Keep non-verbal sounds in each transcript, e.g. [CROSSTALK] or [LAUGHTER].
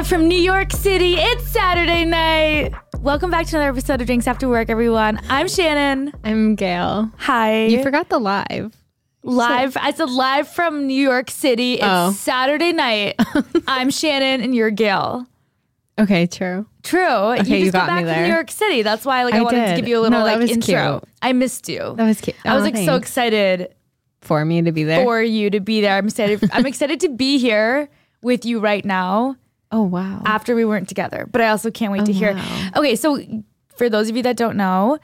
Live from New York City, it's Saturday night. Welcome back to another episode of Drinks After Work, everyone. I'm Shannen. I'm Gail. Hi. You forgot the live. live. I said live from New York City. It's Oh. Saturday night. [LAUGHS] I'm Shannen and you're Gail. Okay, true. True. you just you got got back me from. New York City. That's why like I, I wanted to give you a little No, like intro. cute. I missed you. That was cute. I was Oh, like so excited for me to be there. for you to be there. I'm excited. I'm [LAUGHS] excited to be here with you right now. Oh wow. after we weren't together. But I also can't wait to oh, hear. wow. Okay, so for those of you that don't know,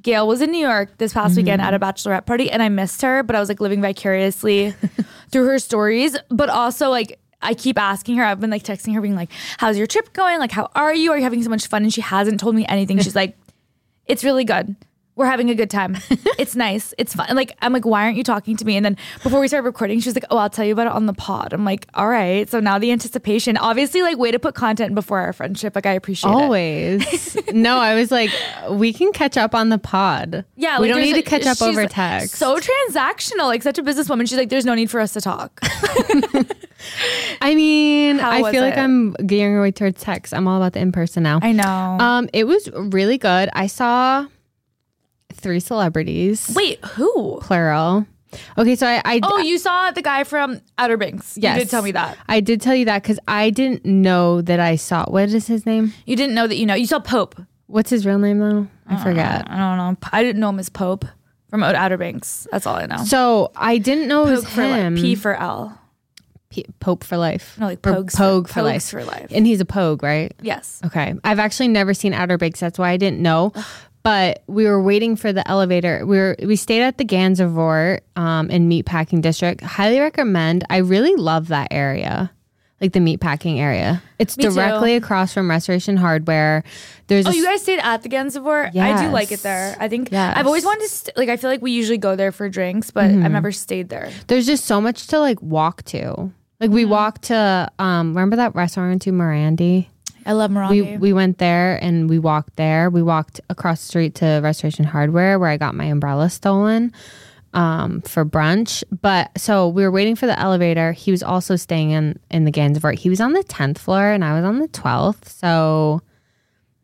Gail was in New York this past weekend at a mm-hmm. bachelorette party, and I missed her. But I was like living vicariously [LAUGHS] through her stories. But also like. I keep asking her. I've been like texting her, being like, "How's your trip going? Like, how are you? Are you having so much fun?" And she hasn't told me anything. She's like, "It's really good. We're having a good time. [LAUGHS] It's nice. It's fun." Like, I'm like, "Why aren't you talking to me?" And then before we started recording, she was like, "Oh, I'll tell you about it on the pod." I'm like, "All right." So now the anticipation, obviously, like, way to put content before our friendship. Like, I appreciate it. Always. [LAUGHS] no, I was like, we can catch up on the pod. Yeah, we like, don't need to catch up over text. So transactional, like such a businesswoman. She's like, "There's no need for us to talk." [LAUGHS] I mean, How I feel like? I'm gearing away towards text. I'm all about the in person now. I know. um, it was really good. I saw three celebrities, Wait, who? plural. Okay, so I, I Oh, you saw the guy from Outer Banks. yes, You did tell me that. I did tell you that because I didn't know that I saw. What is his name? You didn't know that you know. You saw Pope. What's his real name though? I uh, forget. I don't know. I didn't know him as Pope from Outer Banks. That's all I know. So I didn't know it was Pope for like him. P for L. P- Pope for life. No, like Pogues Pogue for, for, life. for life. And he's a Pogue, right? Yes. Okay. I've actually never seen Outer Banks. That's why I didn't know. But we were waiting for the elevator. We were we stayed at the Gansevoort um, in Meatpacking District. Highly recommend. I really love that area, like the meatpacking area. It's Me too. directly across from Restoration Hardware. There's Oh, a you guys stayed at the Gansevoort? I do like it there. I think Yes. I've always wanted to, st- like, I feel like we usually go there for drinks, but Mm-hmm. I've never stayed there. there's just so much to like walk to. Like Mm-hmm. we walked to um remember that restaurant to Morandi? I love Morandi. We we went there and we walked there. We walked across the street to Restoration Hardware where I got my umbrella stolen um for brunch. But so we were waiting for the elevator. He was also staying in in the Gansevoort. He was on the 10th floor and I was on the 12th. So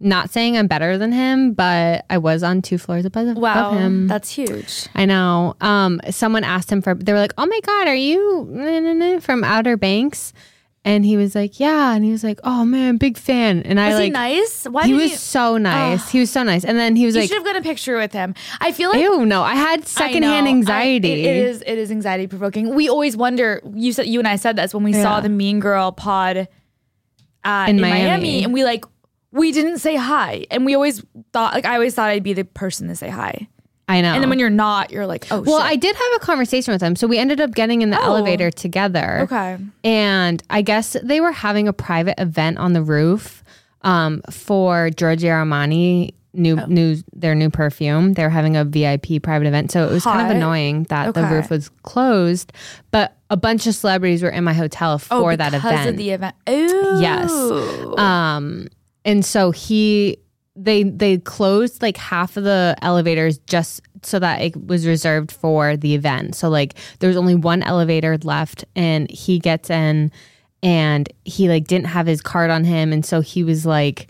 not saying I'm better than him, but I was on two floors above, him. wow, above him. that's huge. I know. Um, someone asked him for. They were like, "Oh my god, are you from Outer Banks?" And he was like, "Yeah." And he was like, "Oh man, big fan." And I Was like, he nice? Why he was you? so nice. he was so nice. And then he was You like, "You should have got a picture with him. I feel like "Ew, no." I had secondhand know. anxiety. I- it- it is. It is anxiety provoking. We always wonder. You said you and I said this when we saw the Mean Girl pod uh, in, In Miami. Miami. and we like we didn't say hi, and we always thought like I always thought I'd be the person to say hi, I know. and then when you're not, you're like, oh, well, shit. I did have a conversation with him, so we ended up getting in the Oh. elevator together. okay. And I guess they were having a private event on the roof um, for Giorgio Armani new Oh. new their new perfume. They were having a VIP private event, so it was kind of annoying that the roof was closed. But a bunch of celebrities were in my hotel for Oh, that because event. of the event. Ooh. Yes. Um, and so he they they closed like half of the elevators just so that it was reserved for the event. So like there was only one elevator left and he gets in and he like didn't have his card on him and so he was like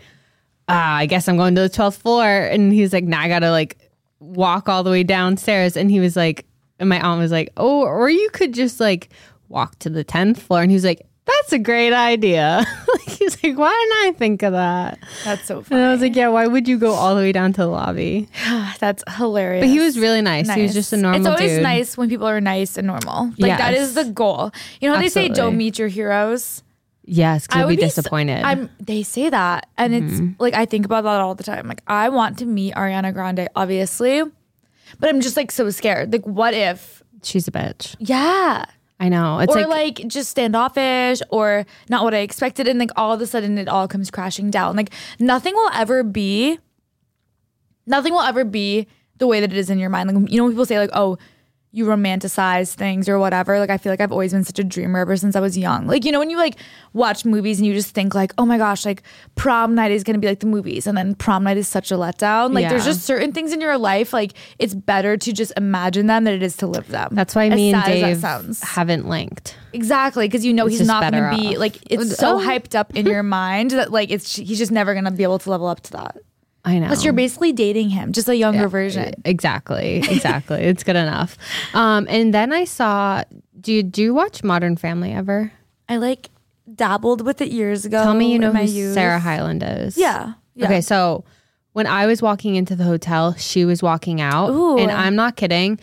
ah, I guess I'm going to the 12th floor and he was like now I got to like walk all the way downstairs and he was like and my aunt was like, "Oh, or you could just like walk to the 10th floor." And he was like, "That's a great idea." [LAUGHS] like like, "Why didn't I think of that?" That's so funny. And. I was like, "Yeah, why would you go all the way down to the lobby?" [SIGHS] That's hilarious. But he was really nice. He was just a normal It's always dude. nice when people are nice and normal. Like that is the goal. You know how they say don't meet your heroes. Yes, because I you'll would be be disappointed. I'm. They say that, and it's Mm-hmm. like I think about that all the time. Like I want to meet Ariana Grande, obviously, but I'm just like so scared. Like, what if? She's a bitch. Yeah. I know. It's or like, like, just standoffish or not what I expected and like all of a sudden it all comes crashing down. Like nothing will ever be nothing will ever be the way that it is in your mind. Like you know when people say like, "Oh, you romanticize things or whatever. Like I feel like I've always been such a dreamer ever since I was young. Like you know when you like watch movies and you just think like, "Oh my gosh, like prom night is going to be like the movies." And then prom night is such a letdown. Like there's just certain things in your life like it's better to just imagine them than it is to live them. That's why As me and Dave haven't linked. Exactly, because you know he's not going to be off. like it's so Oh. hyped up in your [LAUGHS] mind that like it's he's just never going to be able to level up to that. I know. Plus, you're basically dating him, just a younger version. Exactly. [LAUGHS] Exactly. it's good enough. Um, and then I saw. Do you do you watch Modern Family ever? I like dabbled with it years ago. Tell me you know who youth. Sarah Hyland is. Yeah. yeah. Okay, so when I was walking into the hotel, she was walking out, Ooh. and I'm not kidding.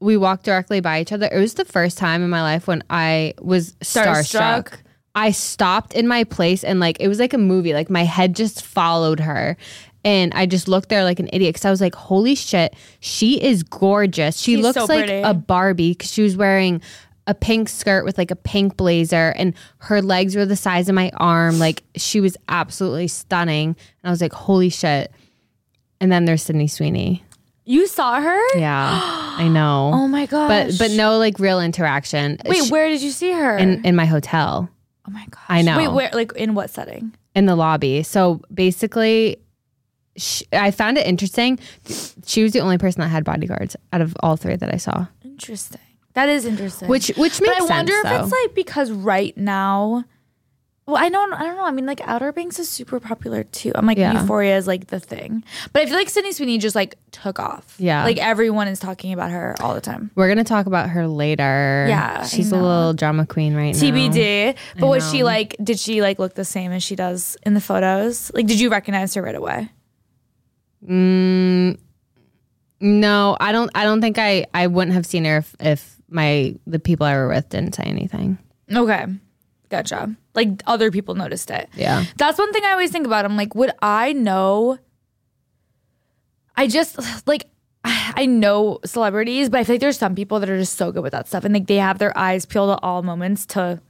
We walked directly by each other. It was the first time in my life when I was starstruck. Starstruck. I stopped in my place and like it was like a movie. Like my head just followed her. And I just looked there like an idiot because I was like, holy shit, she is gorgeous. She She's looks so like pretty. a Barbie because she was wearing a pink skirt with like a pink blazer and her legs were the size of my arm. Like she was absolutely stunning. And I was like, holy shit. And then there's Sydney Sweeney. You saw her? Yeah, [GASPS] I know. Oh my gosh. but but no like real interaction. Wait, She- where did you see her? in in my hotel oh my gosh. I know. Wait, where? Like in what setting? in the lobby. So basically, sh I found it interesting. She was the only person that had bodyguards out of all three that I saw. Interesting. That is interesting. Which which makes I wonder sense. if though. it's like because right now. Well, I don't. I don't know. I mean, like Outer Banks is super popular too. I'm like Yeah. Euphoria is like the thing, but I feel like Sydney Sweeney just like took off. Yeah. like everyone is talking about her all the time. We're gonna talk about her later. Yeah, she's a little drama queen right now. TBD. But was she like? Did she like look the same as she does in the photos? Like, did you recognize her right away? Mm, no, I don't. I don't think I. I wouldn't have seen her if, if my the people I were with didn't say anything. Okay, gotcha. Like other people noticed it. Yeah. That's one thing I always think about. I'm like, would I know? I just like I know celebrities, but I feel like there's some people that are just so good with that stuff, and like they have their eyes peeled at all moments to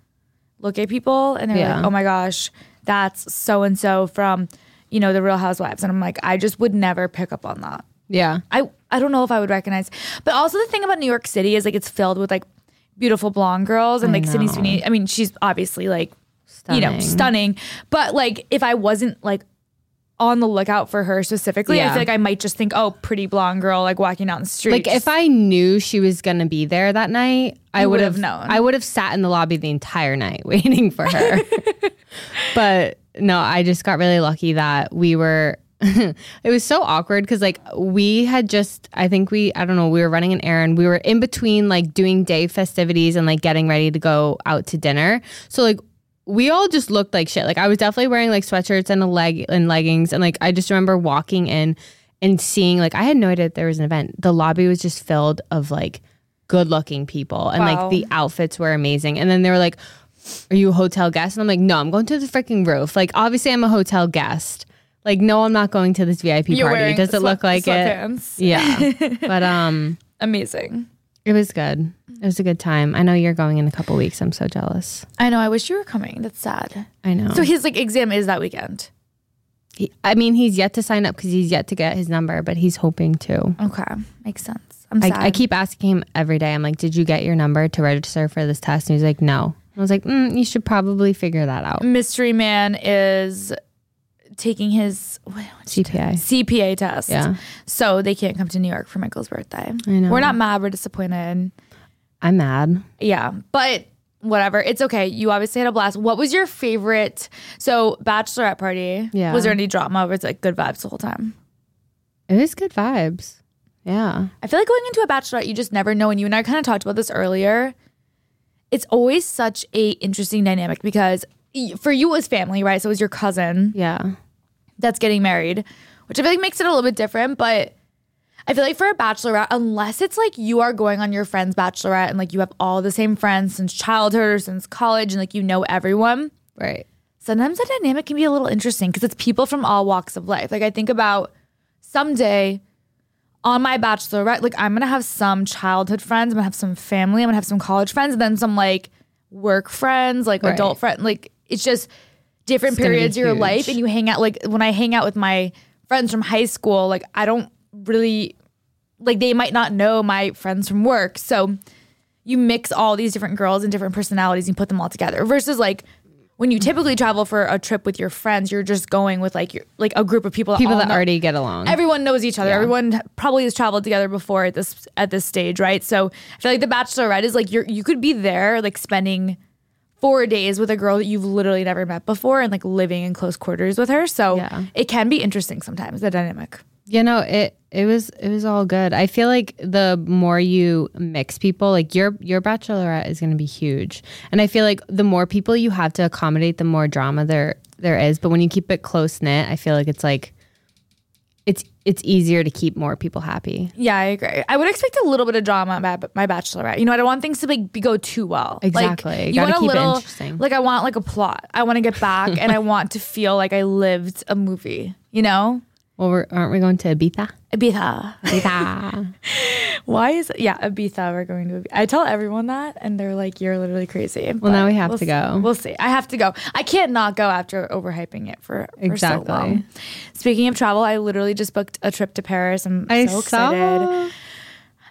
look at people, and they're Yeah. like, oh my gosh, that's so and so from you know the Real Housewives, and I'm like, I just would never pick up on that. Yeah. I I don't know if I would recognize. But also the thing about New York City is like it's filled with like beautiful blonde girls and like Sydney. Sweeney. I mean, she's obviously like you know Stunning. stunning. But like if I wasn't like on the lookout for her specifically, I feel like I might just think, oh, pretty blonde girl like walking down the street. Like if I knew she was gonna be there that night, I You would have known. I would have sat in the lobby the entire night [LAUGHS] waiting for her. [LAUGHS] but no, I just got really lucky that we were. [LAUGHS] it was so awkward because like we had just I think we I don't know we were running an errand we were in between like doing day festivities and like getting ready to go out to dinner so like we all just looked like shit like I was definitely wearing like sweatshirts and a leg and leggings and like I just remember walking in and seeing like I had no idea there was an event. The lobby was just filled of like good looking people and Wow. like the outfits were amazing. And then they were like, Are you a hotel guest? And I'm like, No, I'm going to the freaking roof. Like obviously I'm a hotel guest. Like, no, I'm not going to this VIP You're party. wearing Does it sweat- look like it? Yeah. [LAUGHS] but um Amazing. it was good. It was a good time. I know you're going in a couple weeks. I'm so jealous. I know. I wish you were coming. That's sad. I know. So his like exam is that weekend. He- I mean, he's yet to sign up because he's yet to get his number, but he's hoping to. Okay, makes sense. I'm sad. I, I keep asking him every day. I'm like, "Did you get your number to register for this test?" And he's like, "No." I was like, mm, "You should probably figure that out." Mystery Man is taking his what, CPA. CPA test. Yeah. So they can't come to New York for Michael's birthday. I know. We're not mad. We're disappointed. I'm mad. Yeah, but whatever. It's okay. You obviously had a blast. What was your favorite? So bachelorette party. Yeah. Was there any drama? Or was it like good vibes the whole time? It was good vibes. Yeah. I feel like going into a bachelorette, you just never know. And you and I kind of talked about this earlier. It's always such a interesting dynamic because for you it was family, right? So it was your cousin. Yeah. that's getting married, which I feel like makes it a little bit different. But I feel like for a bachelorette, unless it's like you are going on your friend's bachelorette and like you have all the same friends since childhood or since college and like you know everyone, Right. sometimes the dynamic can be a little interesting because it's people from all walks of life. Like I think about someday on my bachelorette, like I'm gonna have some childhood friends, I'm gonna have some family, I'm gonna have some college friends, and then some like work friends, like Right. adult friends. Like it's just different It's periods of your huge. life, and you hang out. Like when I hang out with my friends from high school, like I don't really like they might not know my friends from work. So you mix all these different girls and different personalities and put them all together versus like when you mm. typically travel for a trip with your friends, you're just going with like your like a group of people People that know- already get along. everyone knows each other. Everyone probably has traveled together before at this at this stage, right? So I feel like the Bachelorette is like you're you could be there like spending four days with a girl that you've literally never met before and like living in close quarters with her. So Yeah. it can be interesting sometimes the dynamic. You know, it it was it was all good. I feel like the more you mix people, like your your bachelorette is going to be huge, and I feel like the more people you have to accommodate, the more drama there there is. But when you keep it close knit, I feel like it's like it's it's easier to keep more people happy. Yeah, I agree. I would expect a little bit of drama about my Bachelorette. You know, I don't want things to like be, go too well. Exactly. Like, You want a little, like I want like a plot. I want to get back [LAUGHS] and I want to feel like I lived a movie. You know, Well, we're, aren't we going to Ibiza? Ibiza. Ibiza. [LAUGHS] Why is yeah Ibiza? We're going to. Ibiza. I tell everyone that, and they're like, "You're literally crazy." Well, now we have we'll to see. go. We'll see. I have to go. I can't not go after overhyping it for, for Exactly. so long. Speaking of travel, I literally just booked a trip to Paris. I'm I so saw. excited.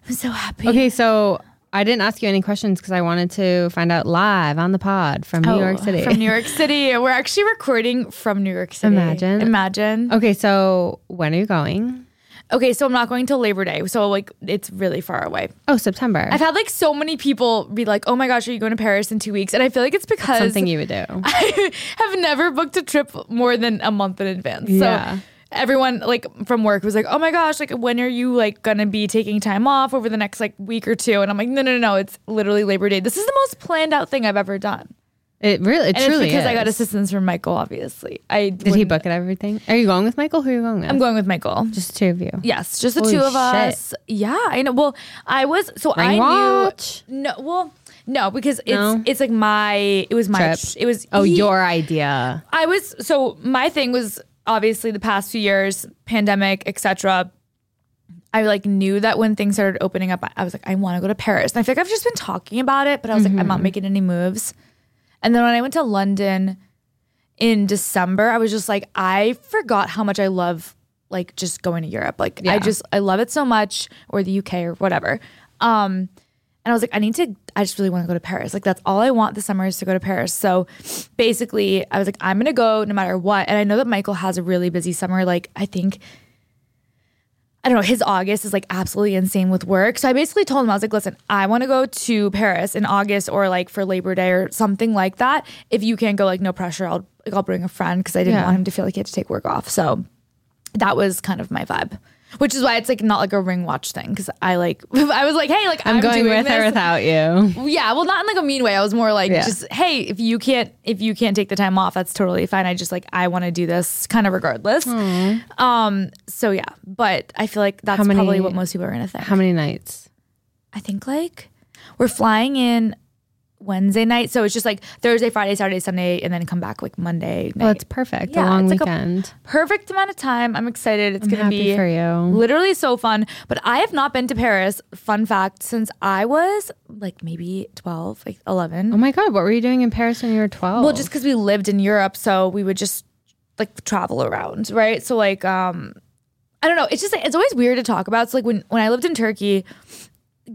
I'm so happy. Okay, so I didn't ask you any questions because I wanted to find out live on the pod from New Oh, York City. From New York [LAUGHS] City. We're actually recording from New York City. Imagine. Imagine. okay, so when are you going? Okay, so I'm not going till Labor Day. So like it's really far away. Oh, September. I've had like so many people be like, "Oh my gosh, are you going to Paris in 2 weeks?" And I feel like it's because Something you would do. [LAUGHS] I have never booked a trip more than a month in advance. Yeah. Everyone like from work was like, "Oh my gosh, like when are you like going to be taking time off over the next like week or two? And I'm like, "No, no, no, it's literally Labor Day. This is the most planned out thing I've ever done." It really, it And truly it's because I got assistance from Michael, obviously. I Did he book it everything? Are you going with Michael? Who are you going with? I'm going with Michael. Just the two of you. Yes, just the Holy two of shit. us. Yeah, I know. Well, I was so I Ring knew no. Well, no, because it's No? it's like my it was my Trip. it was Oh, he- your idea. I was so my thing was obviously the past few years, pandemic, etc. I like knew that when things started opening up, I was like, I want to go to Paris. And I feel like I've just been talking about it, but I was like, I'm Mm-hmm. not making any moves. And then when I went to London in December, I was just like, I forgot how much I love like just going to Europe. Like I just I love it so much, or the UK or whatever. Um, and I was like, I need to. I just really want to go to Paris. Like that's all I want this summer is to go to Paris. So basically, I was like, I'm gonna go no matter what. And I know that Michael has a really busy summer. Like I think. I don't know, his August is like absolutely insane with work. So I basically told him, I was like, listen, I want to go to Paris in August or like for Labor Day or something like that. If you can't go, like, no pressure, I'll like I'll bring a friend because I didn't Yeah. want him to feel like he had to take work off. So that was kind of my vibe. Which is why it's like not like a ring watch thing because I like [LAUGHS] I was like hey like I'm, I'm, going doing with or without you. yeah well not in like a mean way I was more like Yeah. just hey if you can't if you can't take the time off that's totally fine I just like I want to do this kind of regardless um so yeah but I feel like that's many- probably what most people are gonna think How many nights? I think like we're flying in Wednesday night so it's just like Thursday Friday Saturday Sunday and then come back like Monday night. Well, it's perfect. Yeah, a long it's like a- weekend. perfect amount of time. I'm excited. It's I'm gonna be for you. literally so fun. But I have not been to Paris. Fun fact: since I was like maybe 12, like 11. oh my god, what were you doing in Paris when you were twelve? Well, just because we lived in Europe, so we would just like travel around, right? So like, um, I don't know. It's just it's always weird to talk about. So like when when I lived in Turkey,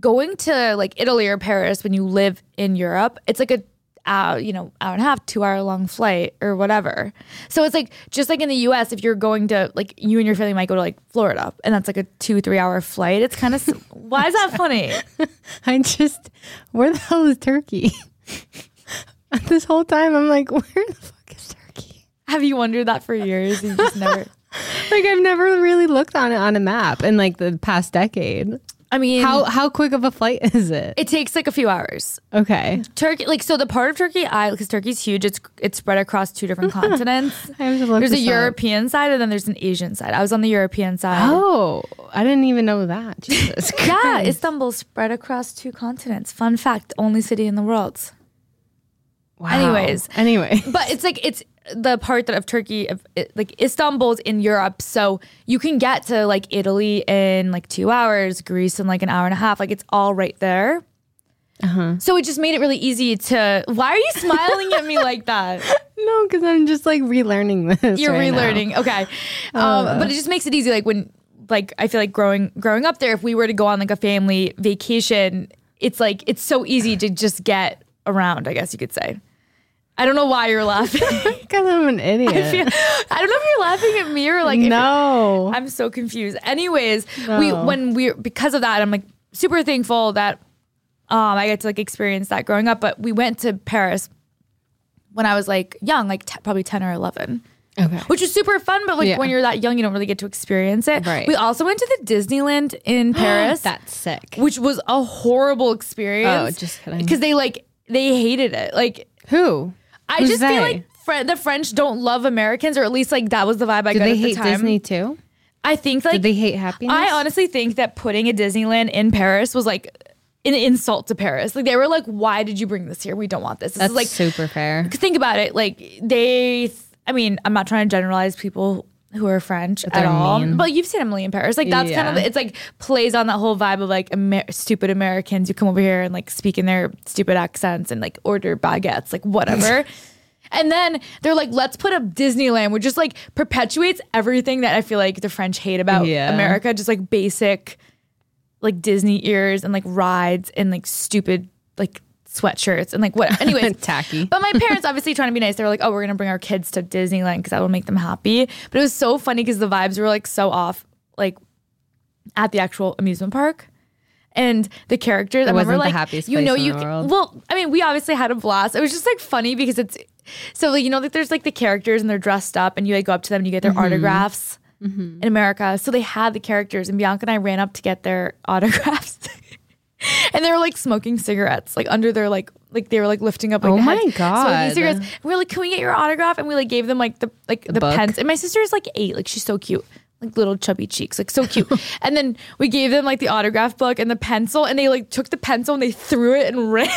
going to like Italy or Paris when you live in Europe, it's like a uh, you know, hour and a half, two hour long flight or whatever. So it's like just like in the US, if you're going to like you and your family might go to like Florida and that's like a two, three hour flight. It's kind of why is that funny? [LAUGHS] I just where the hell is Turkey? [LAUGHS] this whole time I'm like, [LAUGHS] where the fuck is Turkey? Have you wondered that for years? You just never Like I've never really looked on it on a map in like the past decade. I mean How how quick of a flight [LAUGHS] is it? it takes like a few hours. Okay. Turkey, like so, the part of Turkey, I because Turkey's huge. It's it's spread across two different continents. [LAUGHS] I have to look There's a this up. European side and then there's an Asian side. I was on the European side. Oh, I didn't even know that. [LAUGHS] Jesus Yeah, Christ. Istanbul's spread across two continents. Fun fact: only city in the world. Wow. anyways. Anyway. But it's like it's the part that of Turkey, of like Istanbul's in Europe, so you can get to like Italy in like two hours, Greece in like an hour and a half. Like it's all right there. Uh-huh. So it just made it really easy to. Why are you smiling at me like that? [LAUGHS] No, because I'm just like relearning this. You're right now. relearning. Okay. Um, but it just makes it easy. Like when like I feel like growing growing up there, if we were to go on like a family vacation, it's like it's so easy to just get around. I guess you could say. I don't know why you're laughing. [LAUGHS] Because I'm an idiot. I, feel, I don't know if you're laughing at me or like no. I'm so confused. Anyways, we when we because of that, I'm like super thankful that um I get to like experience that growing up. But we went to Paris when I was like young, like t- probably ten or eleven. Okay. Which was super fun, but like Yeah. when you're that young, you don't really get to experience it. Right. We also went to the Disneyland in [GASPS] Paris, That's sick. which was a horrible experience. Oh, just kidding. Because they like they hated it. Like Who? I Who's just they? feel like Fre- the French don't love Americans, or at least like that was the vibe I Did got they at the hate time. Disney too? I think like Did they hate happiness? I honestly think that putting a Disneyland in Paris was like an insult to Paris. Like they were like, "Why did you bring this here? We don't want this." This That's is like super fair. think about it. Like they, I mean, I'm not trying to generalize people who are French at all, mean. but you've seen Emily in Paris. Like that's kind of it's like plays on that whole vibe of like Amer- stupid Americans who come over here and like speak in their stupid accents and like order baguettes, like whatever. [LAUGHS] And then they're like, let's put up Disneyland, which just like perpetuates everything that I feel like the French hate about Yeah. America. Just like basic, like Disney ears and like rides and like stupid like sweatshirts and like what. [LAUGHS] Anyways, Tacky. But my parents obviously trying to be nice. They were like, oh, we're gonna bring our kids to Disneyland because that will make them happy. But it was so funny because the vibes were like so off, like at the actual amusement park. And the characters, I remember like happiest you know you world. well, I mean, we obviously had a blast. It was just like funny because it's so like you know like there's like the characters and they're dressed up and you like go up to them and you get their Mm-hmm. autographs in America. So they had the characters and Bianca and I ran up to get their [LAUGHS] autographs. [LAUGHS] and they were like smoking cigarettes like under their like like they were like lifting up like Oh my head, God. smoking cigarettes. And we were like, can we get your autograph? And we like gave them like the like the, book? pens. And my sister's like eight, like she's so cute. Like little chubby cheeks, like so cute. [LAUGHS] and then we gave them like the autograph book and the pencil, and they like took the pencil and they threw it and [LAUGHS] ran.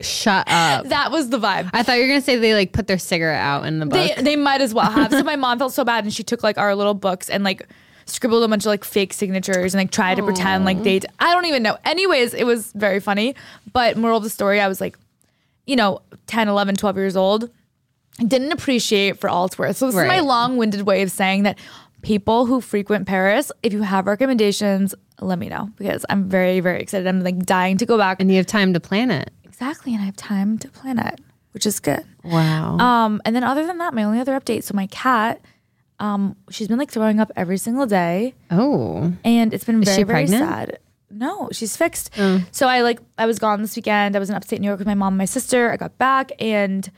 Shut up. that was the vibe. I thought you were gonna say they like put their cigarette out in the book. They they might as well have. So my mom felt so bad, and she took like our little books and like scribbled a bunch of like fake signatures and like tried to pretend like they. I don't even know. Anyways, it was very funny. But moral of the story, I was like, you know, 10, 11, 12 years old. Didn't appreciate for all it's worth. So this is my Right. long-winded way of saying that people who frequent Paris, if you have recommendations, let me know because I'm very very excited. I'm like dying to go back. and you have time to plan it. exactly, and I have time to plan it, which is good. Wow. Um, and then other than that, my only other update. So my cat, um, she's been like throwing up every single day, oh. and it's been very she very pregnant? sad. No, she's fixed. So I like I was gone this weekend. I was in upstate New York with my mom and my sister. I got back and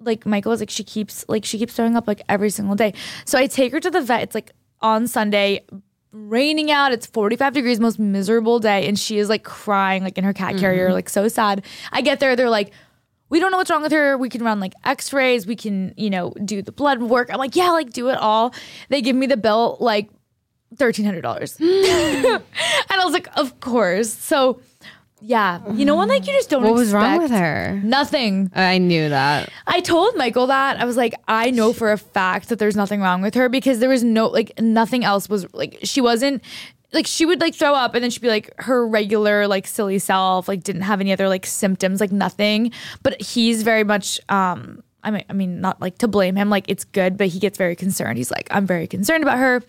like Michael was like she keeps like she keeps throwing up like every single day. So I take her to the vet. It's like on Sunday, raining out. It's 45 degrees, most miserable day, and she is like crying like in her cat carrier, like so sad. I get there, they're like, we don't know what's wrong with her. We can run like X-rays. We can, you know, do the blood work. I'm like, yeah, like do it all. They give me the bill like thirteen hundred dollars, [LAUGHS] and I was like, of course. So, yeah, you know, when like you just don't. What was wrong with expect- her? Nothing. I knew that. I told Michael that I was like, I know for a fact that there's nothing wrong with her because there was no like nothing else was like she wasn't like she would like throw up and then she'd be like her regular like silly self like didn't have any other like symptoms like nothing. But he's very much um I mean I mean not like to blame him like it's good but he gets very concerned. He's like I'm very concerned about her.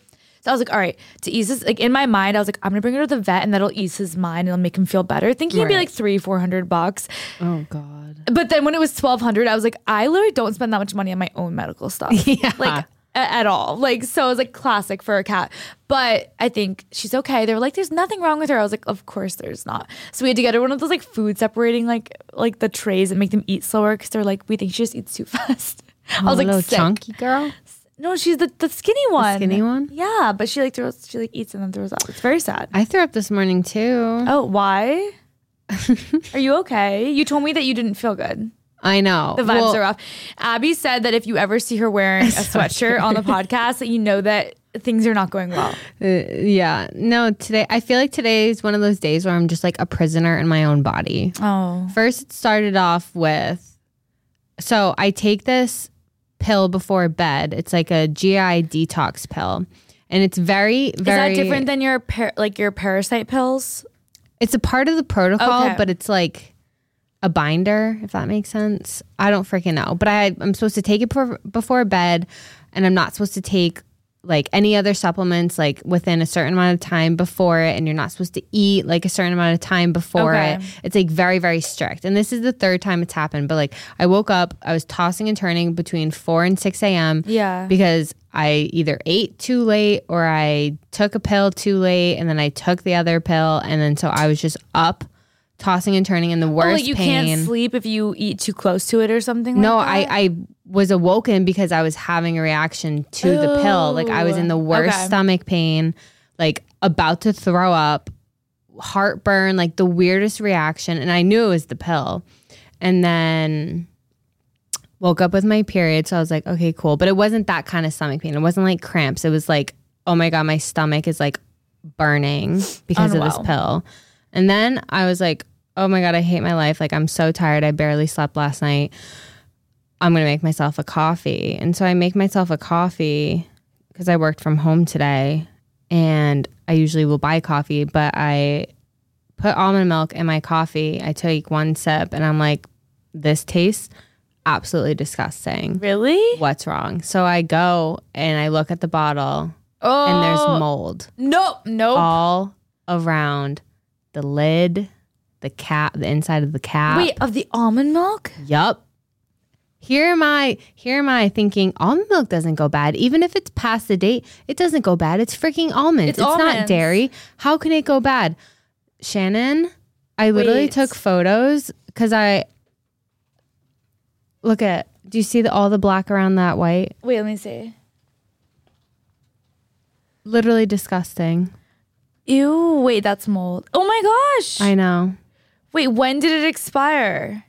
So I was like all right to ease this like in my mind I was like I'm gonna bring her to the vet and that'll ease his mind and it'll make him feel better. Thinking it'd be like three four hundred bucks. Oh God. but then when it was twelve hundred, I was like, I literally don't spend that much money on my own medical stuff, [LAUGHS] Yeah. like at all. Like so, it was like classic for a cat. But I think she's okay. They were like, "There's nothing wrong with her." I was like, "Of course there's not." So we had to get her one of those like food separating like like the trays that make them eat slower because they're like, we think she just eats too [LAUGHS] fast. I was like, little sick. chunky girl. No, she's the, the skinny one. skinny one? Yeah, but she like throws. She like eats and then throws up. It's very sad. I threw up this morning too. Oh, why? [LAUGHS] Are you okay? You told me that you didn't feel good. I know. The vibes are off. Abby said that if you ever see her wearing [LAUGHS] a sweatshirt on the podcast, that you know that things are not going well. Uh, yeah. No, today I feel like today is one of those days where I'm just like a prisoner in my own body. Oh, First, it started off with so I take this pill before bed. It's like a GI detox pill. And it's very, very is that different than your par- like your parasite pills? It's a part of the protocol, Okay. but it's like a binder, if that makes sense. I don't freaking know. But I, I'm supposed to take it before, before bed, and I'm not supposed to take like any other supplements like within a certain amount of time before it and you're not supposed to eat like a certain amount of time before Okay. it it's like very very strict and this is the third time it's happened but like i woke up i was tossing and turning between 4 and 6 a.m Yeah. because i either ate too late or i took a pill too late and then i took the other pill and then so i was just up tossing and turning in the Oh, worst like you pain can't sleep if you eat too close to it or something. no, like that? I, I was awoken because I was having a reaction to the pill. Like I was in the oh, worst okay. stomach pain, like about to throw up, heartburn, like the weirdest reaction. And I knew it was the pill. And then woke up with my period. So I was like, okay, cool. But it wasn't that kind of stomach pain. It wasn't like cramps. It was like, oh my God, my stomach is like burning because of this pill. And then I was like, oh my God, I hate my life. Like, I'm so tired. I barely slept last night. I'm going to make myself a coffee. And so I make myself a coffee because I worked from home today and I usually will buy coffee, but I put almond milk in my coffee. I take one sip and I'm like, this tastes absolutely disgusting. really. What's wrong? So I go and I look at the bottle Oh, and there's oh. mold Nope, nope. all around the lid, the cap, the inside of the cap. Wait, of the almond milk? Yup. Here am I, here am I thinking almond milk doesn't go bad. Even if it's past the date, it doesn't go bad. It's freaking almonds. It's It's, not almonds. dairy. How can it go bad? Shannen, I literally Wait. took photos because I look at do you see the, all the black around that white? Wait, let me see. Literally disgusting. Ew, wait, that's mold. Oh my gosh. I know. Wait, when did it expire?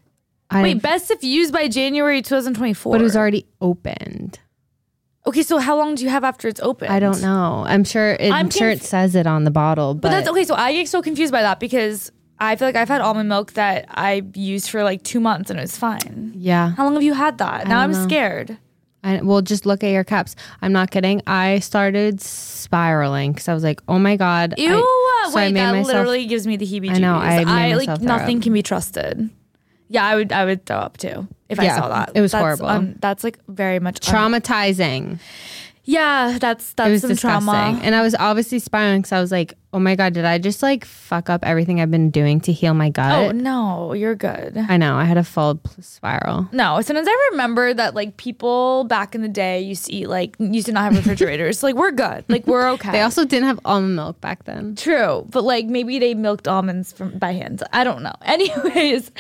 I, Wait, best if used by January 2024. but it was already opened. okay, so how long do you have after it's open? I don't know. I'm sure. It, I'm, I'm sure it says it on the bottle, but, But that's okay. So I get so confused by that because I feel like I've had almond milk that I used for like two months and it was fine. yeah. How long have you had that? Now I'm know. scared. I, well, just look at your cups. I'm not kidding. I started spiraling because I was like, "Oh my god!" Ew. I, so I wait, made that myself- literally gives me the heebie-jeebies. I know, I made like nothing up. can be trusted. Yeah, I would. I would throw up too if I saw that. it was That's, horrible. Um, that's like very much un- traumatizing. yeah, that's that's some disgusting, trauma. and I was obviously spiraling because I was like, "Oh my god, did I just like fuck up everything I've been doing to heal my gut? Oh no, you're good. I know. I had a full spiral. No, sometimes I remember that like people back in the day used to eat like used to not have refrigerators. like we're good. Like we're [LAUGHS] okay. They also didn't have almond milk back then. True, but like maybe they milked almonds from by hand. I don't know. [LAUGHS] Anyways,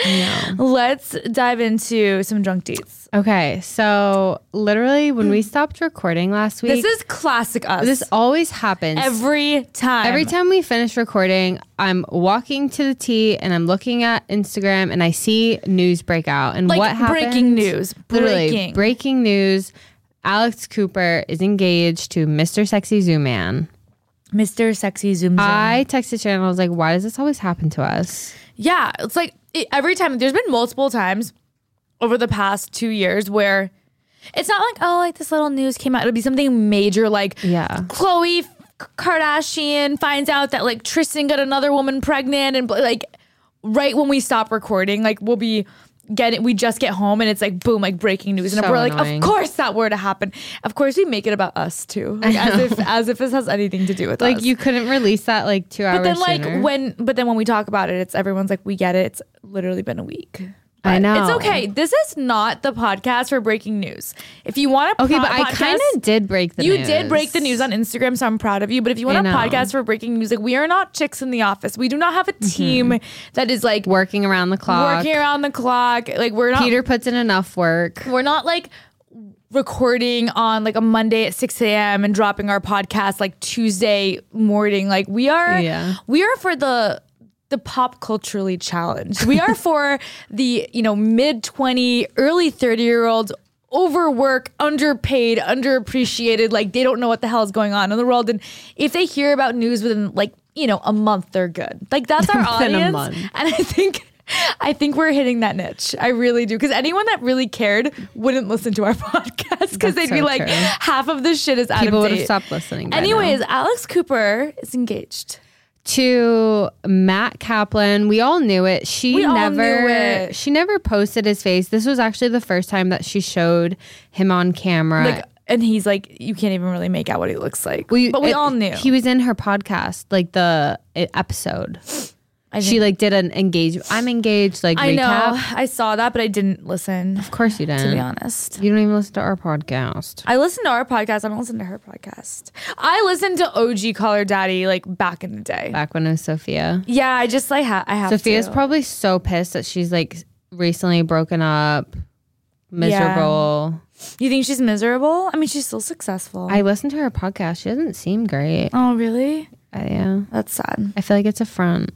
let's dive into some drunk deets. Okay, so literally when we [CLEARS THROAT] stopped recording last week, This is classic us. this always happens every time. Every time we finish recording, I'm walking to the T and I'm looking at Instagram and I see news break out. And like what happened? breaking news. Literally, Breaking. breaking news. Alex Cooper is engaged to Mr. Sexy Zoo Man. Mr. Sexy Zoom Zoom. I texted Shannen. I was like, "Why does this always happen to us?" yeah, it's like it, every time. There's been multiple times over the past two years where it's not like oh like this little news came out. It'll be something major like Yeah, Chloe Kardashian finds out that like Tristan got another woman pregnant and like right when we stop recording, like we'll be getting we just get home and it's like boom, like breaking news. And So we're like, annoying. of course that were to happen. Of course we make it about us too. [LAUGHS] Like as if as if this has anything to do with like us. you couldn't release that like two hours but then like sooner. when but then when we talk about it, it's everyone's like, we get it. It's literally been a week. I know. It's okay. This is not the podcast for breaking news. If you want to okay, but I kind of did break the news. you news. did break the news on Instagram, so I'm proud of you. But if you want a podcast for breaking news, like we are not chicks in the office. We do not have a mm-hmm. team that is like working around the clock. working around the clock. Like we're not. Peter puts in enough work. We're not like recording on like a Monday at 6 a.m. and dropping our podcast like Tuesday morning. Like we are. Yeah. We are for the the pop culturally challenged. We are [LAUGHS] for the, you know, mid 20, early 30 year olds overwork, underpaid, underappreciated, like they don't know what the hell is going on in the world. And if they hear about news within like, you know, a month, they're good. Like that's [LAUGHS] our audience. month. And I think I think we're hitting that niche. I really do. Because anyone that really cared wouldn't listen to our [LAUGHS] podcast because they'd That's be like, true. half of this shit is out People of would have stopped listening. by now. Anyways, Alex Cooper is engaged. To Matt Kaplan. We all knew it. She We never it. she never posted his face. This was actually the first time that she showed him on camera. Like and he's like, you can't even really make out what he looks like. You- but we it- all knew. he was in her podcast, like the episode. She like did an engage. I'm engaged. Like I know. I saw that, but I didn't listen. Of course you didn't. To be honest, You don't even listen to our podcast. I listen to our podcast. I don't listen to her podcast. I listened to OG Call Her Daddy like back in the day. Back when it was Sophia. Yeah, I just like ha- I have Sophia's to. probably so pissed that she's like recently broken up, miserable. You think she's miserable? I mean, she's still successful. I listened to her podcast. She doesn't seem great. oh, really? Uh, yeah. That's sad. I feel like it's a front.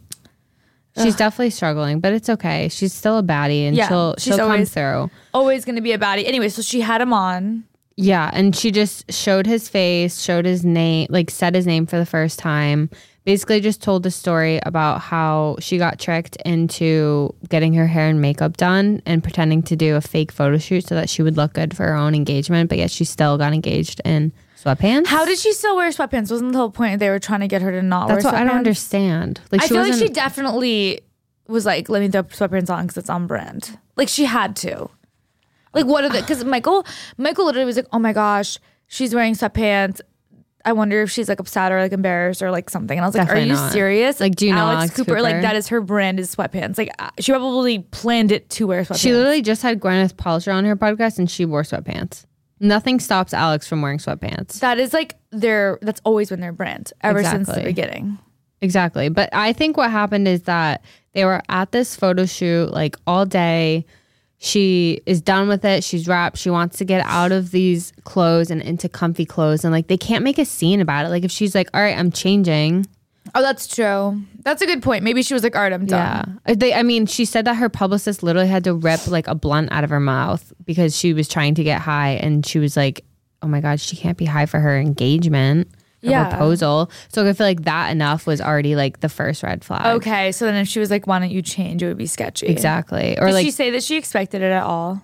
She's definitely struggling, but it's okay. She's still a baddie and Yeah, she'll she's she'll always- come through. Always going to be a baddie. Anyway, so she had him on. Yeah, and she just showed his face, showed his name, like said his name for the first time. Basically, just told the story about how she got tricked into getting her hair and makeup done and pretending to do a fake photo shoot so that she would look good for her own engagement. But yet, she still got engaged in sweatpants. How did she still wear sweatpants? Wasn't the whole point they were trying to get her to not That's wear what sweatpants? I don't understand. Like I she feel like wasn't. she definitely was like, let me throw sweatpants on because it's on brand. Like she had to. Like what are the? Because Michael, Michael literally was like, oh my gosh, she's wearing sweatpants. I wonder if she's like upset or like embarrassed or like something. And I was like, Definitely are you not. serious? Like, do you know Alex Cooper? Like Cooper? that is her brand is sweatpants. Like uh, she probably planned it to wear sweatpants. she literally just had Gwyneth Paltrow on her podcast and she wore sweatpants. Nothing stops Alex from wearing sweatpants. that is like their. That's always been their brand ever since the Exactly. beginning. Exactly. But I think what happened is that they were at this photo shoot like all day. She is done with it. She's wrapped. She wants to get out of these clothes and into comfy clothes. And like they can't make a scene about it. Like if she's like, all right, I'm changing. Oh, that's true. That's a good point. Maybe she was like, all right, I'm done. Yeah. Uh, They, I mean, she said that her publicist literally had to rip like a blunt out of her mouth because she was trying to get high. And she was like, oh my God, she can't be high for her engagement. Yeah. proposal. So I feel like that enough was already like the first red flag. Okay, so then if she was like, "Why don't you change?" It would be sketchy. Exactly. Or Did like she say that she expected it at all?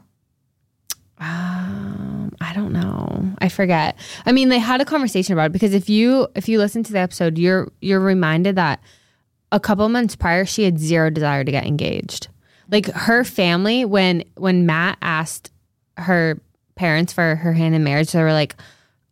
Um, I don't know. I forget. I mean, they had a conversation about it because if you if you listen to the episode, you're you're reminded that a couple months prior she had zero desire to get engaged. Like her family when when Matt asked her parents for her hand in marriage, they were like,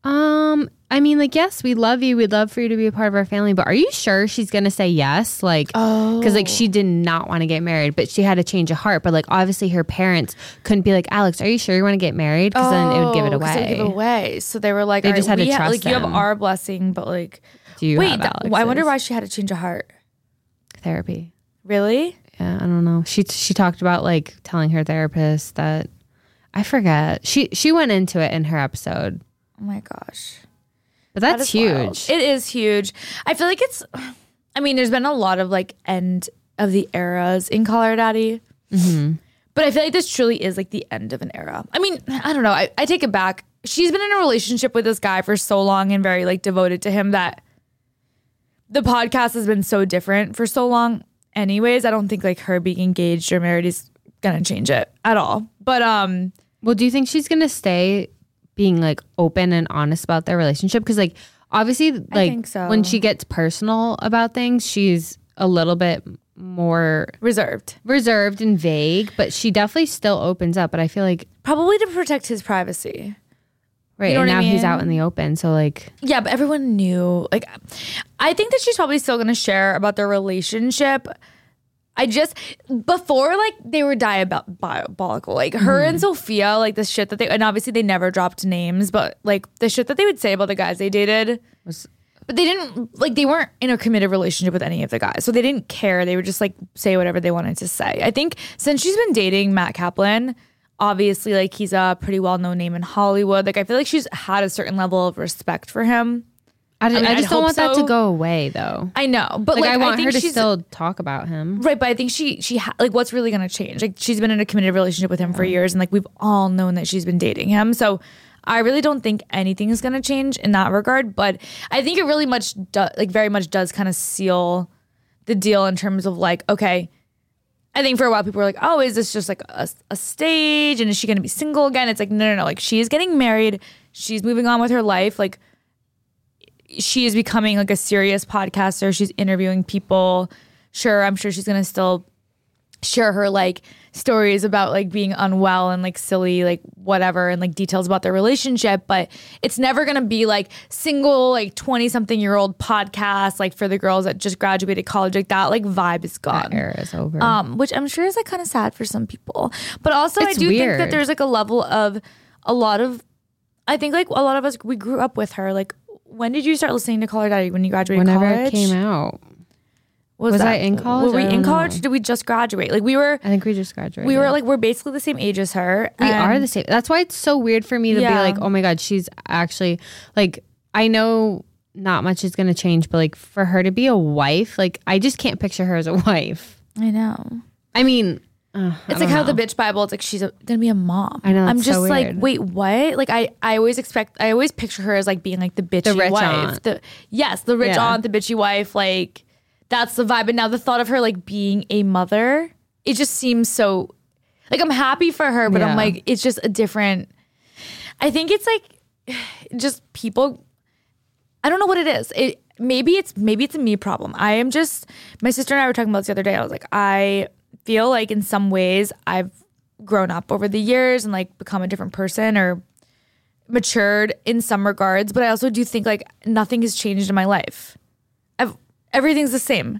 um, I mean, like, yes, we love you. We'd love for you to be a part of our family, but are you sure she's gonna say yes? Like, Oh, because like she did not want to get married, but she had a change of heart. But like obviously her parents couldn't be like, Alex, are you sure you want to get married? Because then it would give it Oh, away. give it away. So they were like, They just right, had to trust like you have our blessing, but like Do you wait, have I wonder why she had a change of heart. therapy? Really? Yeah, I don't know. She she talked about like telling her therapist that I forget. She she went into it in her episode, Oh my gosh, but That that's wild. huge. It is huge. I feel like it's. [SIGHS] I mean, there's been a lot of like end of the eras in Call Her Daddy. Mm-hmm. But I feel like this truly is like the end of an era. I mean, I don't know. I, I take it back. She's been in a relationship with this guy for so long and very like devoted to him that the podcast has been so different for so long. Anyways, I don't think like her being engaged or married is gonna change it at all. But um, Well, do you think she's gonna stay being like open and honest about their relationship? Because like obviously, like so. when she gets personal about things, she's a little bit more reserved, reserved and vague, but she definitely still opens up. But I feel like probably to protect his privacy. right know and what I now he's out in the open, so like Yeah, but everyone knew. Like, I think that she's probably still gonna share about their relationship. I just before like they were diabolical. Like her and hmm. Sophia, like the shit that they and obviously they never dropped names, but like the shit that they would say about the guys they dated. was But they didn't like they weren't in a committed relationship with any of the guys, so they didn't care. They would just like say whatever they wanted to say. I think since she's been dating Matt Kaplan, obviously like he's a pretty well known name in Hollywood. Like I feel like she's had a certain level of respect for him. I, mean, I I'd just don't hope want that to go away though. I know, but Like, like, I want think her to she's, still talk about him. right. But I think she she ha- like what's really gonna change? Like she's been in a committed relationship with him for years, and like we've all known that she's been dating him. So I really don't think anything is gonna change in that regard. But I think it really much do- like very much does kind of seal the deal in terms of like okay. I think for a while people were like, "Oh, is this just like a, a stage? And is she going to be single again?" It's like, no, no, no. Like she is getting married. She's moving on with her life. Like she is becoming like a serious podcaster. She's interviewing people. Sure, I'm sure she's gonna still share her like stories about like being unwell and like silly like whatever and like details about their relationship but it's never going to be like single like 20 something year old podcast like for the girls that just graduated college like that like vibe is gone that Era is over. um, which I'm sure is like kind of sad for some people. But also, I It's do think that there's like a level of a lot of. I think like a lot of us we grew up with her. Like, when did you start listening to Call Her Daddy? When you graduated Whenever college? it came out, Was, Was that, I in college? Were we in college? know. Or did we just graduate? Like we were. I think we just graduated. We were like we're basically the same age as her. We are the same. That's why it's so weird for me to Yeah. be like, oh my God, she's actually like, I know not much is going to change, but like for her to be a wife, like, I just can't picture her as a wife. I know. I mean, uh, It's like how know. the bitch Bible. It's like she's a, gonna be a mom. I know, I'm just so like, wait, what? Like I, I always expect. I always picture her as like being like the bitchy rich wife. aunt. The yes, the rich Yeah. aunt, the bitchy wife. Like that's the vibe. And now the thought of her like being a mother, it just seems so. Like I'm happy for her, but I'm like it's just a different. I think it's like [SIGHS] just people. I don't know what it is. It maybe it's maybe it's a me problem. I am just my sister and I were talking about this the other day. I was like, I feel like in some ways I've grown up over the years and like become a different person or matured in some regards, but I also do think like nothing has changed in my life. I've everything's the same.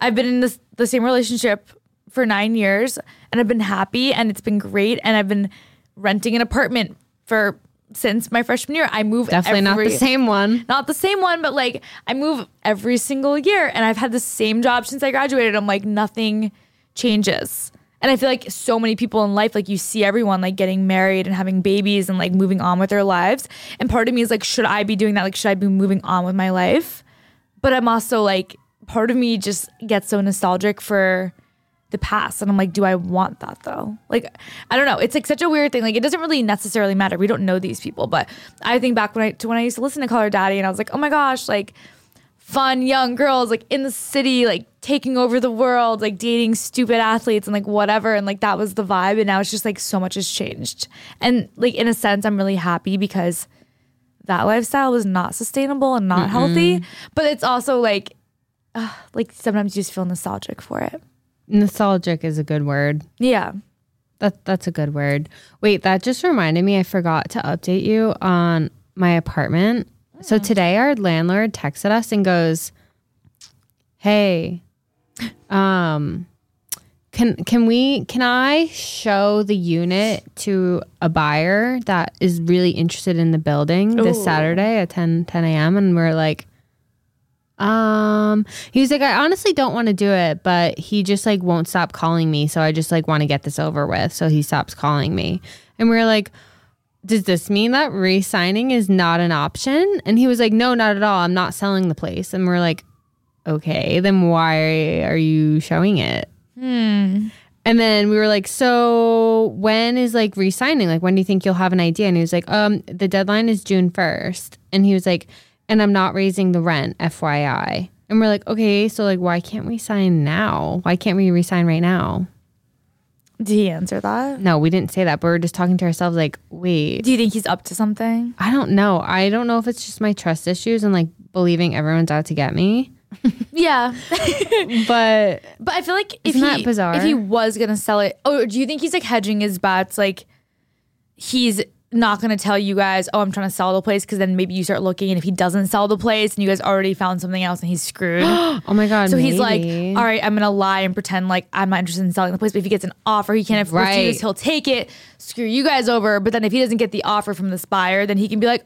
I've been in this the same relationship for 9 years and I've been happy and it's been great and I've been renting an apartment for since my freshman year. I move definitely not the same one. not the same one, but like I move every single year and I've had the same job since I graduated. I'm like, nothing changes. And I feel like so many people in life, like you see everyone like getting married and having babies and like moving on with their lives. And part of me is like, should I be doing that? Like, should I be moving on with my life? But I'm also like, part of me just gets so nostalgic for the past. And I'm like, do I want that though? Like, I don't know. It's like such a weird thing. Like, it doesn't really necessarily matter. We don't know these people. But I think back when I to when I used to listen to Call Her Daddy and I was like, oh my gosh, like fun young girls like in the city, like taking over the world, like dating stupid athletes and like whatever. And like that was the vibe. And now it's just like so much has changed. And like in a sense, I'm really happy because that lifestyle was not sustainable and not healthy. But it's also like, uh, like sometimes you just feel nostalgic for it. Nostalgic is a good word. Yeah. That that's a good word. Wait, that just reminded me I forgot to update you on my apartment. So today our landlord texted us and goes, "Hey, um can can we can I show the unit to a buyer that is really interested in the building this Ooh. Saturday at 10 10 a.m. and we're like um he was like I honestly don't want to do it but he just like won't stop calling me so I just like want to get this over with so he stops calling me and we are like does this mean that re-signing is not an option and he was like no not at all I'm not selling the place and we're like okay then why are you showing it and then we were like, so when is like re-signing? Like, when do you think you'll have an idea? And he was like, um, the deadline is June 1st. And he was like, and I'm not raising the rent, FYI. And we're like, okay, so like, why can't we sign now? Why can't we resign right now? Did he answer that? No, we didn't say that, but we're just talking to ourselves like, wait, Do you think he's up to something? I don't know. I don't know if it's just my trust issues and like believing everyone's out to get me. [LAUGHS] Yeah. [LAUGHS] But But I feel like if Isn't he that bizarre? if he was gonna sell it, oh, do you think he's like hedging his bets? Like he's not gonna tell you guys, oh, I'm trying to sell the place, because then maybe you start looking, and if he doesn't sell the place, and you guys already found something else, and he's screwed. [GASPS] oh my God. so he's like, all right, I'm gonna lie and pretend like I'm not interested in selling the place. But if he gets an offer, he can't Right. refuse. He'll take it, screw you guys over. But then if he doesn't get the offer from this buyer, then he can be like,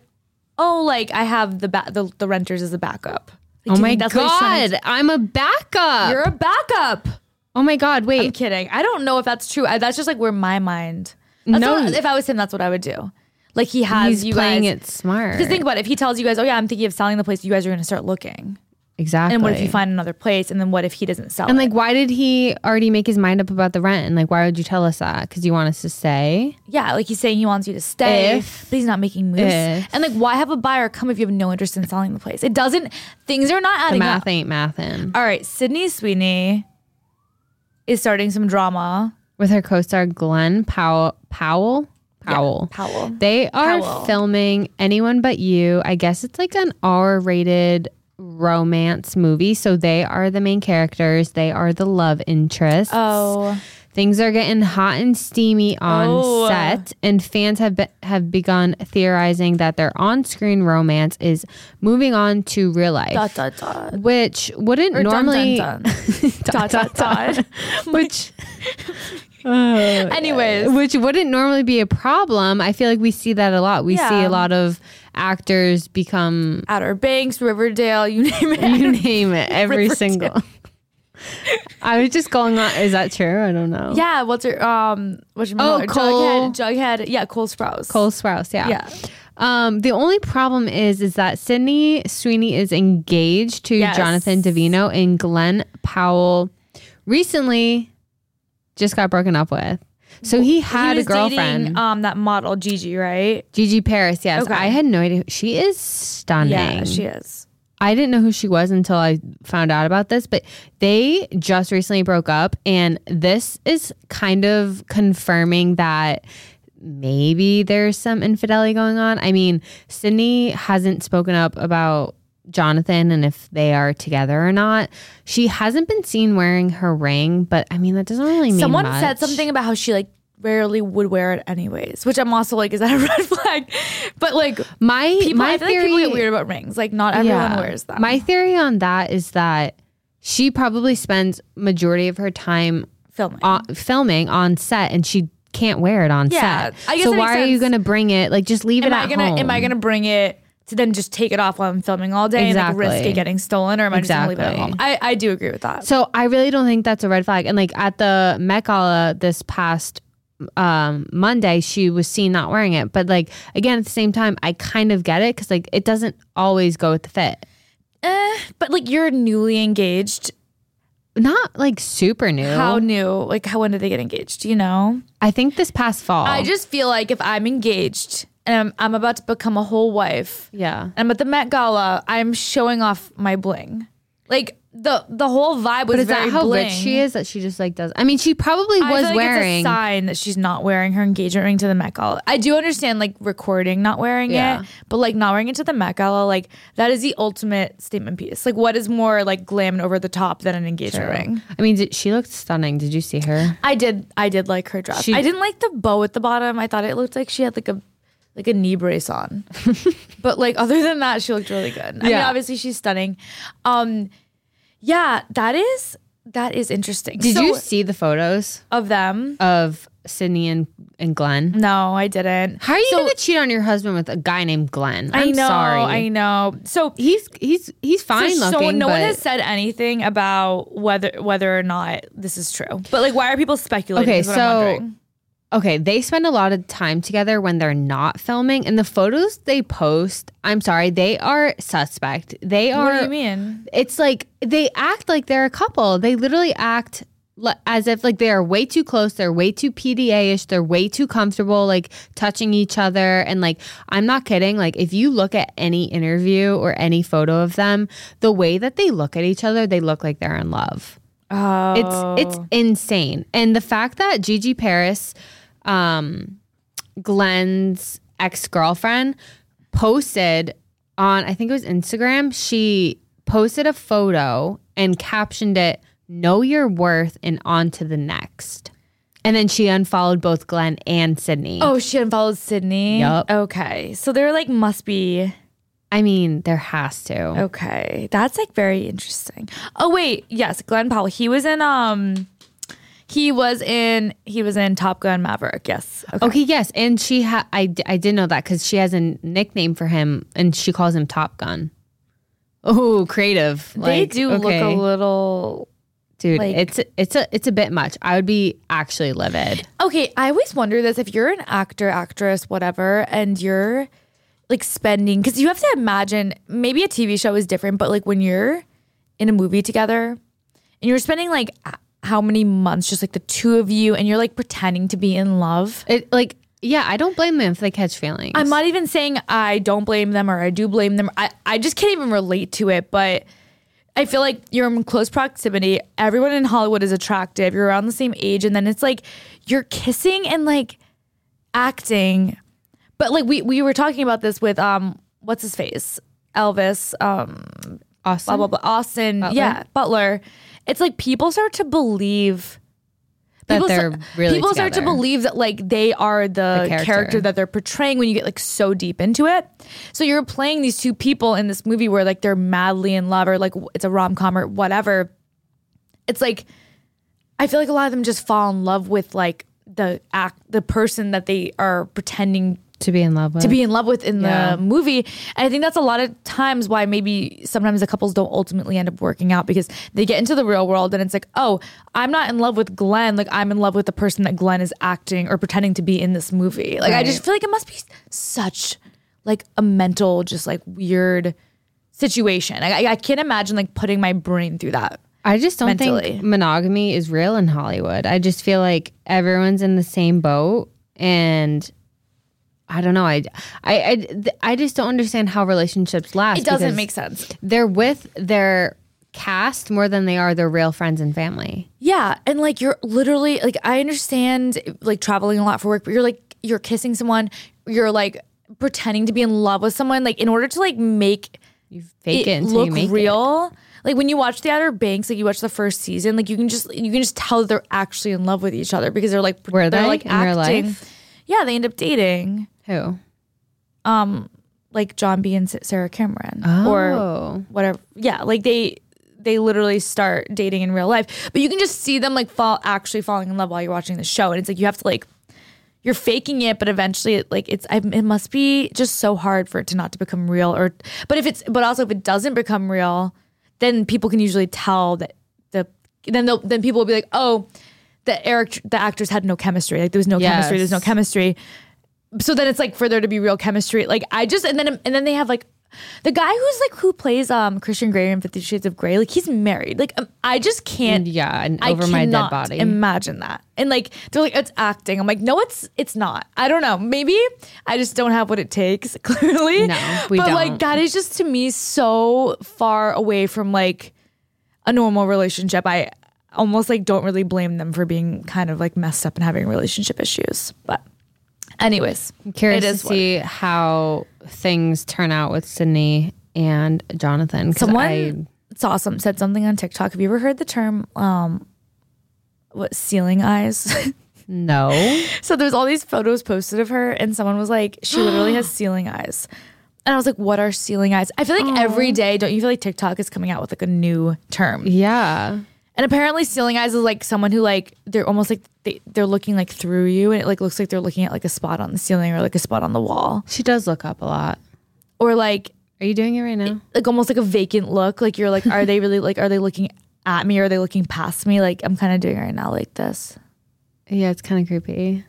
oh, like I have the ba- the, the renters as a backup. Like, oh my that's what he's trying God, to- I'm a backup. You're a backup. oh my God, wait. I'm kidding. I don't know if that's true. I, that's just like where my mind. That's No. what- if I was him, that's what I would do. Like he has He's you playing guys. it smart. Because think about it. If he tells you guys, "Oh yeah, I'm thinking of selling the place," you guys are going to start looking. exactly. And what if you find another place? And then what if he doesn't sell And it? like, why did he already make his mind up about the rent? And like, why would you tell us that? Because you want us to stay? yeah, like he's saying he wants you to stay, If- but he's not making moves. if- And like, why have a buyer come if you have no interest in selling the place? It doesn't. Things are not The adding math up. ain't mathin'. All right, Sydney Sweeney is starting some drama. With her co-star Glen Powell. Powell. Powell. Powell. They are Powell. filming Anyone But You. I guess it's like an R-rated romance movie. So they are the main characters, they are the love interests. Oh, Things are getting hot and steamy on Oh. set, and fans have be- have begun theorizing that their on-screen romance is moving on to real life, dot dot dot. which wouldn't Or normally dun, dun. [LAUGHS] dot dot dot. [LAUGHS] which [LAUGHS] Anyways, which wouldn't normally be a problem. I feel like we see that a lot. We see a lot of actors become Outer Banks, Riverdale, you name it. you name it, every Riverdale. single. I was just going on. Is that true? I don't know. Yeah, what's her um what's your Oh, Cole- Jughead, Jughead. Yeah, Cole Sprouse. Cole Sprouse. Yeah. Yeah. Um, the only problem is, is that Sydney Sweeney is engaged to Yes. Jonathan Davino, and Glen Powell recently just got broken up with. So he had he a girlfriend, dating, um that model Gigi, right? Gigi Paris. Yes, Okay. I had no idea. She is stunning. Yeah, she is. I didn't know who she was until I found out about this, but they just recently broke up. And this is kind of confirming that maybe there's some infidelity going on. I mean, Sydney hasn't spoken up about Jonathan and if they are together or not. She hasn't been seen wearing her ring, but I mean, that doesn't really mean Someone much. said something about how she like rarely would wear it anyways, which I'm also like, is that a [LAUGHS] red flag? But like My, people, my I feel theory, like people get weird about rings. Like not everyone Yeah. wears them. My theory on that is that she probably spends majority of her time filming. on, filming on set and she can't wear it on Yeah, set. I guess so why makes are you going to bring it? Like just leave am it I gonna home. am I gonna bring it to then just take it off while I'm filming all day and like risk it getting stolen, or am I just gonna leave it at home? I, I do agree with that. So I really don't think that's a red flag. And like at the Met Gala this past um Monday, she was seen not wearing it. But like again, at the same time, I kind of get it because like it doesn't always go with the fit. Eh, but like you're newly engaged. Not like super new. How new? Like how when did they get engaged? You know? I think this past fall. I just feel like if I'm engaged and I'm, I'm about to become a whole wife, yeah. I'm at the Met Gala, I'm showing off my bling. Like the the whole vibe was But is very that how bling. rich she is that she just like does? I mean, she probably I was feel like wearing. it's a sign that she's not wearing her engagement ring to the Met Gala. I do understand like recording not wearing Yeah. it, but like not wearing it to the Met Gala, like that is the ultimate statement piece. Like what is more like glam and over the top than an engagement ring? I mean, did, she looked stunning. Did you see her? I did I did like her dress. She- I didn't like the bow at the bottom. I thought it looked like she had like a like a knee brace on. [LAUGHS] but like other than that, she looked really good. I mean, Yeah. obviously she's stunning. Um yeah, that is that is interesting. Did So, you see the photos of them? of Sydney and, and Glen? No, I didn't. How are you So- going to cheat on your husband with a guy named Glen? I'm I know, sorry. I know. So He's he's he's fine so looking. no one has said anything about whether whether or not this is true. But like, why are people speculating? Okay, is what I'm so wondering. Okay, they spend a lot of time together when they're not filming, and the photos they post. I'm sorry, they are suspect. They are. what do you mean? It's like they act like they're a couple. They literally act as if like they are way too close. They're way too PDA ish. They're way too comfortable, like touching each other. And like, I'm not kidding. Like, if you look at any interview or any photo of them, the way that they look at each other, they look like they're in love. Oh, It's it's oh. insane. And the fact that Gigi Paris, um, Glen's ex girlfriend, posted on I think it was Instagram. She posted a photo and captioned it "Know your worth and on to the next." And then she unfollowed both Glen and Sydney. oh, she unfollowed Sydney. Yup. Okay, so there like must be. I mean, there has to. Okay, that's like very interesting. Oh wait, yes, Glen Powell. He was in um, he was in he was in Top Gun Maverick. Yes. Okay. Okay, yes, and she ha- I d- I did know that because she has a nickname for him, and she calls him Top Gun. Oh, creative! They Like, do look a little dude. like- it's it's a it's a bit much. I would be actually livid. Okay, I always wonder this if you're an actor, actress, whatever, and you're like spending because you have to imagine maybe a TV show is different, but like when you're in a movie together and you're spending like how many months just like the two of you and you're like pretending to be in love. It like yeah, I don't blame them if they catch feelings. I'm not even saying I don't blame them or I do blame them. I, I just can't even relate to it, but I feel like you're in close proximity. Everyone in Hollywood is attractive. You're around the same age, and then it's like you're kissing and like acting. But like we we were talking about this with um what's his face? Elvis, um Austin. blah blah blah Austin, Butler? yeah, Butler. It's like people start to believe That people they're really people start to believe that like they are the, The character. character. that they're portraying when you get like so deep into it. So you're playing these two people in this movie where like they're madly in love or like it's a rom com or whatever. It's like I feel like a lot of them just fall in love with like the act, the person that they are pretending to be in love with. to be in love with in Yeah. the movie. And I think that's a lot of times why maybe sometimes the couples don't ultimately end up working out because they get into the real world and it's like, oh, I'm not in love with Glen. Like I'm in love with the person that Glen is acting or pretending to be in this movie. Like I just feel like it must be such like a mental, just like weird situation. I, I can't imagine like putting my brain through that. I just don't mentally. think monogamy is real in Hollywood. I just feel like everyone's in the same boat and I don't know. I, I, I, I just don't understand how relationships last. It doesn't make sense. They're with their cast more than they are their real friends and family. Yeah, and like you're literally like I understand like traveling a lot for work, but you're like you're kissing someone, you're like pretending to be in love with someone, like in order to like make You fake it, until look make it. real. Like when you watch The Outer Banks, like you watch the first season, like you can just you can just tell that they're actually in love with each other because they're like Were they're they like in real life? Yeah, they end up dating, Who? Um, like John B and Sarah Cameron, Oh. or whatever. Yeah, like they they literally start dating in real life, but you can just see them like fall actually falling in love while you're watching the show, and it's like you have to like you're faking it, but eventually it like it's I, it must be just so hard for it to not to become real, or but if it's but also if it doesn't become real, then people can usually tell that the then they'll then people will be like oh. The Eric, the actors had no chemistry. Like there was no chemistry. There's no chemistry so then it's like for there to be real chemistry. Like i just and then and then they have like the guy who's like who plays um christian grey in 50 shades of grey like he's married. Like um, i just can't Yeah, and over my dead body. imagine that. And like they're like it's acting. I'm like no it's it's not. I don't know. Maybe i just don't have what it takes [LAUGHS] clearly. No, we but like don't. that is just to me so far away from like a normal relationship. I almost like don't really blame them for being kind of like messed up and having relationship issues but anyways I'm Curious to is what- see how things turn out with Sydney and Jonathan. Someone I, it's awesome said something on TikTok. Have you ever heard the term um what ceiling eyes? [LAUGHS] no. so there's all these photos posted of her and someone was like, she literally has [GASPS] ceiling eyes. And I was like, what are ceiling eyes? I feel like every day, don't you feel like TikTok is coming out with like a new term? Yeah. And apparently ceiling eyes is like someone who like they're almost like they, they're looking like through you and it like looks like they're looking at like a spot on the ceiling or like a spot on the wall. She does look up a lot. Or like Are you doing it right now? like almost like a vacant look. Like you're like, are they really like are they looking at me or are they looking past me? Like I'm kind of doing it right now like this. Yeah, it's kind of creepy.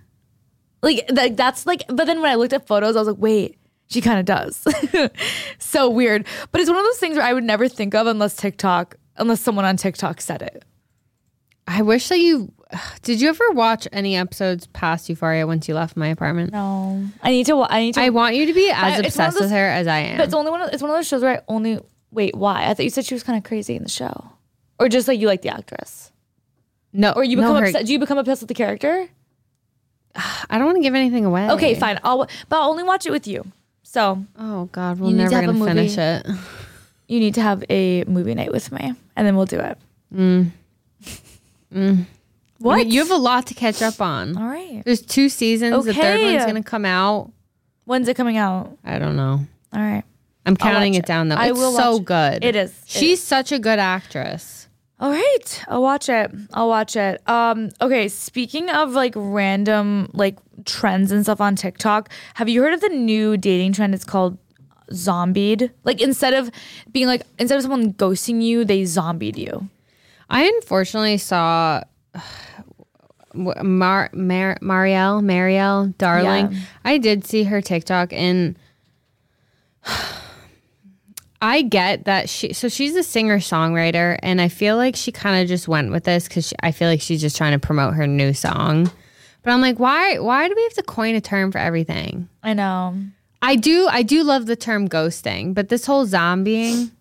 Like that, that's like but then when I looked at photos, I was like, wait, she kind of does. [LAUGHS] so weird. But it's one of those things where I would never think of unless TikTok unless someone on TikTok said it. I wish that you did. You ever watch any episodes past Euphoria once you left my apartment? No. I need to I need to I want you to be as I- it's one of obsessed those- with her as I am. But it's only one of it's one of those shows where I only wait, why? I thought you said she was kind of crazy in the show. Or just like you like the actress. no, Or you no, become her- upset. Do you become obsessed with the character? I don't want to give anything away. Okay, fine. I'll but I'll only watch it with you. So Oh God, we're You need to never have a gonna movie. finish it. You need to have a movie night with me, and then we'll do it. [LAUGHS] What? You have a lot to catch up on. All right. There's two seasons. The third one's gonna come out. When's it coming out? I don't know. All right. I'm counting watch it down though. I It's will so watch- good. It is. It She's such a good actress. All right. I'll watch it. I'll watch it. Um. Okay. Speaking of like random like trends and stuff on TikTok, have you heard of the new dating trend? It's called zombied. Like instead of being like instead of someone ghosting you, they zombied you. I unfortunately saw [SIGHS] Mar, Mar Marielle Marielle Darling. Yeah. I did see her TikTok and [SIGHS] I get that she so she's a singer songwriter and I feel like she kind of just went with this because I feel like she's just trying to promote her new song. But I'm like, why? Why do we have to coin a term for everything? I know. I do. I do love the term ghosting, but this whole zombieing.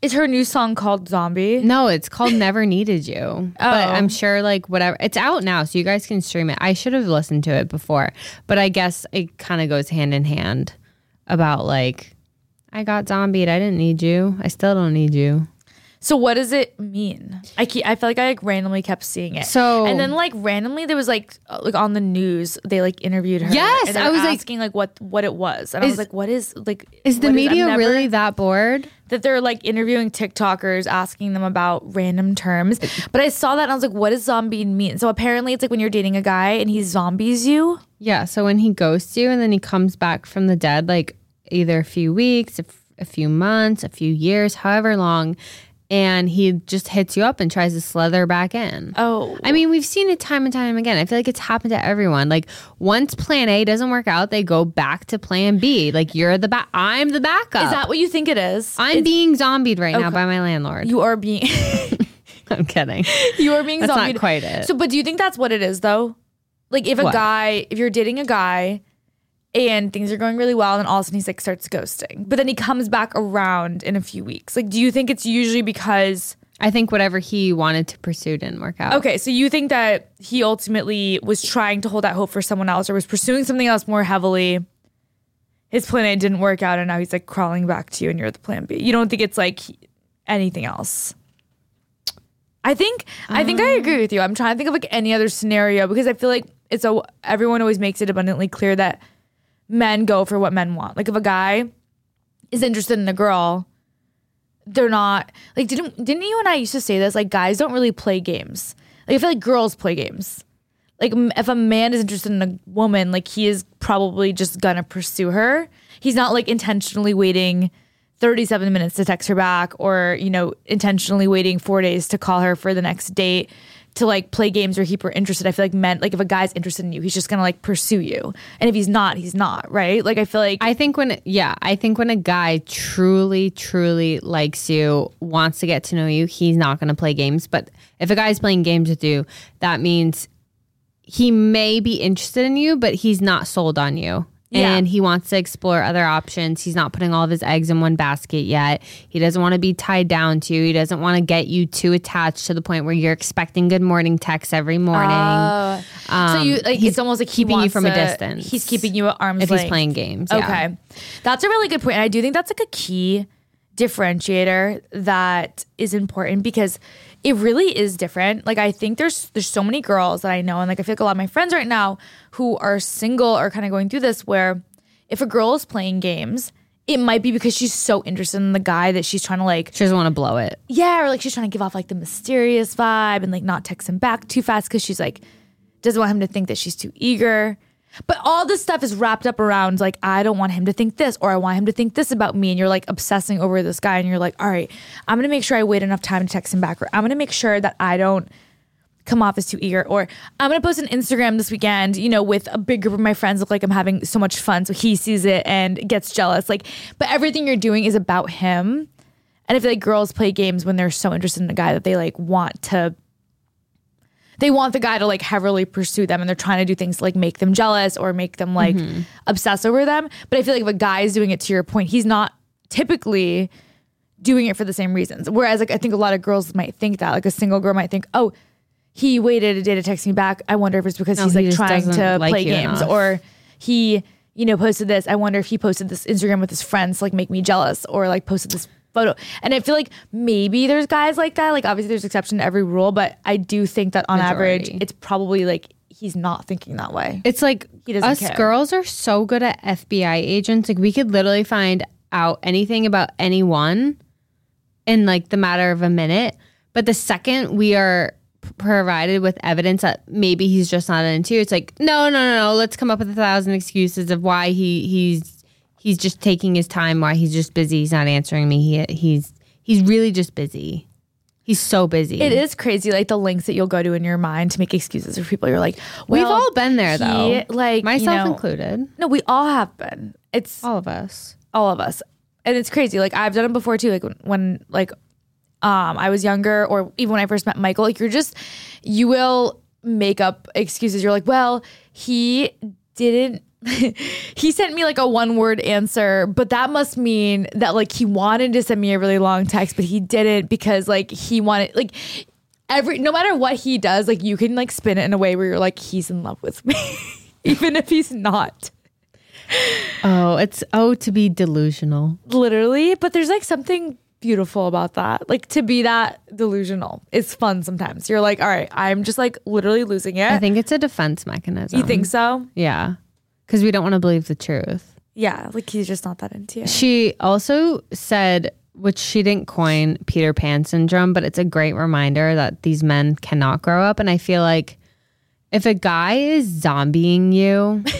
Is her new song called Zombie? No, it's called Never Needed You. But Oh. I'm sure like whatever. It's out now, so you guys can stream it. I should have listened to it before, but I guess it kind of goes hand in hand about like I got zombied. I didn't need you. I still don't need you. So what does it mean? I keep, I feel like I like randomly kept seeing it. So- and then like randomly there was like uh, like on the news they like interviewed her. Yes, and I was, like- asking like, what what it was, and I Is- was like, what is like Is the what media never- really that bored? that they're like interviewing TikTokers asking them about random terms? But I saw that and I was like, what does zombie mean? So apparently it's like when you're dating a guy and he zombies you. Yeah. So when he ghosts you and then he comes back from the dead, like either a few weeks, a, f- a few months, a few years, however long, and he just hits you up and tries to slither back in. Oh, I mean, we've seen it time and time again. I feel like it's happened to everyone. Like once plan A doesn't work out, they go back to plan B. Like you're the back. I'm the backup. is that what you think it is? I'm being zombied right now by my landlord. you are being [LAUGHS] I'm kidding. you are being That's not zombied. quite it. So, but do you think that's what it is though? Like if a What? guy, if you're dating a guy and things are going really well, and all of a sudden he's like starts ghosting, but then he comes back around in a few weeks. Like, do you think it's usually because? I think whatever he wanted to pursue didn't work out. Okay, so you think that he ultimately was trying to hold that hope for someone else, or was pursuing something else more heavily? His plan A didn't work out, and now he's like crawling back to you, and you're the plan B. You don't think it's like anything else? I think I think I agree with you. I'm trying to think of like any other scenario because I feel like it's a everyone always makes it abundantly clear that men go for what men want. Like if a guy is interested in a girl, they're not like didn't didn't you and I used to say this like guys don't really play games. Like I feel like girls play games. Like if a man is interested in a woman, like he is probably just gonna pursue her. He's not like intentionally waiting 37 minutes to text her back or, you know, intentionally waiting 4 days to call her for the next date to like play games or keep her interested. I feel like men like if a guy's interested in you, he's just gonna like pursue you. And if he's not, he's not, right? Like I feel like I think when yeah, I think when a guy truly, truly likes you, wants to get to know you, he's not to play games. But if a guy's playing games with you, that means he may be interested in you, but he's not sold on you. Yeah. And he wants to explore other options. He's not putting all of his eggs in one basket yet. He doesn't want to be tied down to you. He doesn't want to get you too attached to the point where you're expecting good morning texts every morning. Uh, so you like he's it's almost like keeping you from a to- distance. He's keeping you at arm's if length. he's playing games. yeah. Okay. That's a really good point. And I do think that's like a key differentiator that is important because it really is different. Like I think there's there's so many girls that I know and like I feel like a lot of my friends right now who are single are kind of going through this where if a girl is playing games, it might be because she's so interested in the guy that she's trying to like She doesn't want to blow it. yeah, or like she's trying to give off like the mysterious vibe and like not text him back too fast because she's like doesn't want him to think that she's too eager. But all this stuff is wrapped up around like I don't want him to think this or I want him to think this about me and you're like obsessing over this guy and you're like, all right, I'm gonna make sure I wait enough time to text him back or I'm gonna make sure that I don't come off as too eager or I'm gonna post an Instagram this weekend, you know, with a big group of my friends look like I'm having so much fun so he sees it and gets jealous. Like, but everything you're doing is about him. And I feel like girls play games when they're so interested in a guy that they like want to they want the guy to like heavily pursue them and they're trying to do things to like make them jealous or make them like mm-hmm. obsess over them. But I feel like if a guy is doing it to your point, he's not typically doing it for the same reasons. Whereas like I think a lot of girls might think that. Like a single girl might think, oh, he waited a day to text me back. I wonder if it's because No, he's like just trying to like play games enough. or he, you know, posted this. I wonder if he posted this Instagram with his friends to like make me jealous or like posted this photo. And I feel like maybe there's guys like that. Like obviously there's exception to every rule, but I do think that on average it's probably like he's not thinking that way. It's like He doesn't us care. girls are so good at FBI agents. Like we could literally find out anything about anyone in like the matter of a minute. But the second we are provided with evidence that maybe he's just not into it's like no, no, no, no. Let's come up with a thousand excuses of why he he's he's just taking his time, why he's just busy, he's not answering me. He he's he's really just busy. He's so busy. It is crazy, like the lengths that you'll go to in your mind to make excuses for people. You're like, We've all been there though, he, like you myself know- included. No, we all have been. It's All of us. all of us and it's crazy like i've done it before too like when, when like um i was younger or even when i first met michael like you're just you will make up excuses you're like well he didn't [LAUGHS] he sent me like a one word answer but that must mean that like he wanted to send me a really long text but he didn't because like he wanted like every no matter what he does like you can like spin it in a way where you're like he's in love with me [LAUGHS] even if he's not Oh, it's oh to be delusional. Literally, but there's like something beautiful about that. Like to be that delusional. It's fun sometimes. You're like, all right, I'm just like literally losing it. I think it's a defense mechanism. you think so? Yeah. Because we don't want to believe the truth. Yeah, like he's just not that into you. She also said, which she didn't coin Peter Pan syndrome, but it's a great reminder that these men cannot grow up. And I feel like if a guy is zombieing you, [LAUGHS]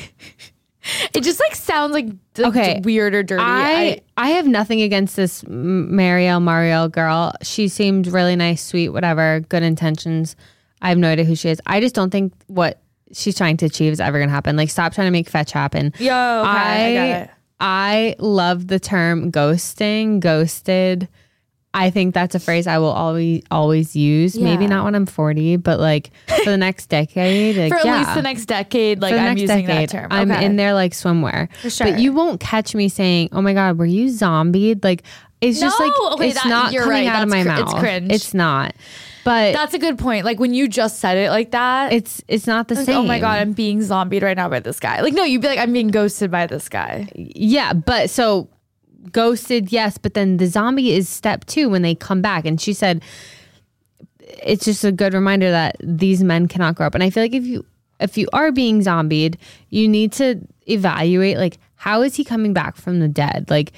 It just like sounds like d- Okay, weird or dirty. I I have nothing against this Marielle Marielle girl. She seemed really nice, sweet, whatever, good intentions. I have no idea who she is. I just don't think what she's trying to achieve is ever to happen. Like, stop trying to make fetch happen. Yo, okay, I, it. I love the term ghosting, ghosted. I think that's a phrase I will always always use. Maybe not when I'm 40, but like for the next decade. Like, [LAUGHS] For at yeah. least the next decade, like I'm using decade, that term. I'm in there like swimwear. For sure. But you won't catch me saying, "Oh my god, were you zombied?" Like it's just like okay, it's that- not you're coming right. out of my cr- it's mouth. cringe. It's not. But That's a good point. Like when you just said it like that. it's it's not the like, same. oh my god, I'm being zombied right now by this guy. Like no, you'd be like, I'm being ghosted by this guy. Yeah, but so ghosted, yes, but then the zombie is step two when they come back. And she said it's just a good reminder that these men cannot grow up. And I feel like if you if you are being zombied, you need to evaluate like how is he coming back from the dead? Like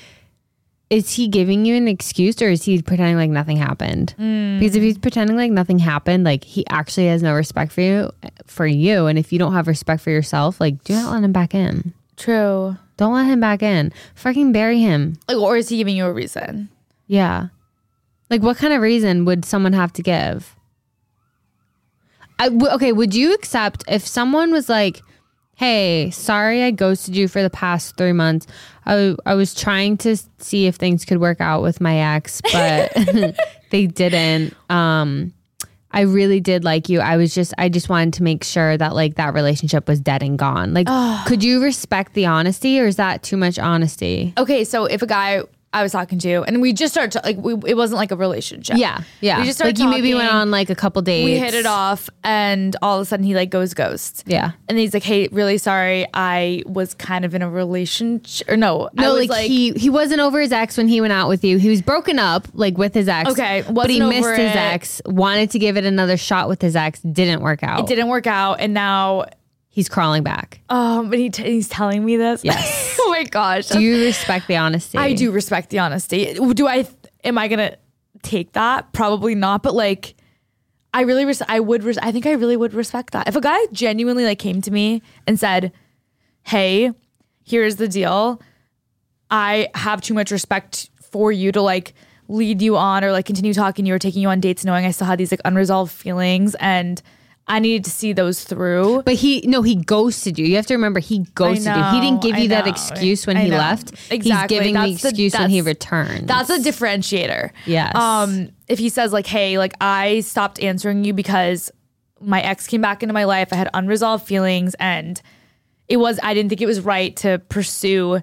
is he giving you an excuse or is he pretending like nothing happened? Mm. Because if he's pretending like nothing happened, like he actually has no respect for you for you. And if you don't have respect for yourself, like do not let him back in. True. Don't let him back in. Fucking bury him. Like, or is he giving you a reason? Yeah. Like, what kind of reason would someone have to give? I w- okay, would you accept if someone was like, hey, sorry I ghosted you for the past three months. I, I was trying to see if things could work out with my ex, but [LAUGHS] they didn't. Um, I really did like you. I was just, I just wanted to make sure that like that relationship was dead and gone. Like, could you respect the honesty or is that too much honesty? Okay, so if a guy I was talking to, you. and we just started to, like, we, it wasn't like a relationship. Yeah, yeah. We just started like you maybe went on like a couple dates. We hit it off, and all of a sudden he like goes ghost. Yeah. And he's like, "Hey, really sorry. I was kind of in a relationship, or no, No, was like, he he wasn't over his ex when he went out with you. He was broken up like with his ex. Okay, but he missed his it. ex. Wanted to give it another shot with his ex. Didn't work out. It didn't work out, and now, He's crawling back. um, but he t- he's telling me this. Yes. [LAUGHS] my gosh. Do you respect the honesty? I do respect the honesty. Do I? Am I gonna take that? Probably not. But like, I really, res- I would. Res- I think I really would respect that. If a guy genuinely like came to me and said, "Hey, here's the deal. I have too much respect for you to like lead you on or like continue talking to you or taking you on dates, knowing I still had these like unresolved feelings and." I needed to see those through. But he no, he ghosted you. You have to remember he ghosted you. He didn't give I you that excuse when I he know. left. Exactly. He's giving the That's the- excuse when he returns. That's a differentiator. Yes. Um, if he says like, "Hey, like I stopped answering you because my ex came back into my life. I had unresolved feelings, and it was I didn't think it was right to pursue,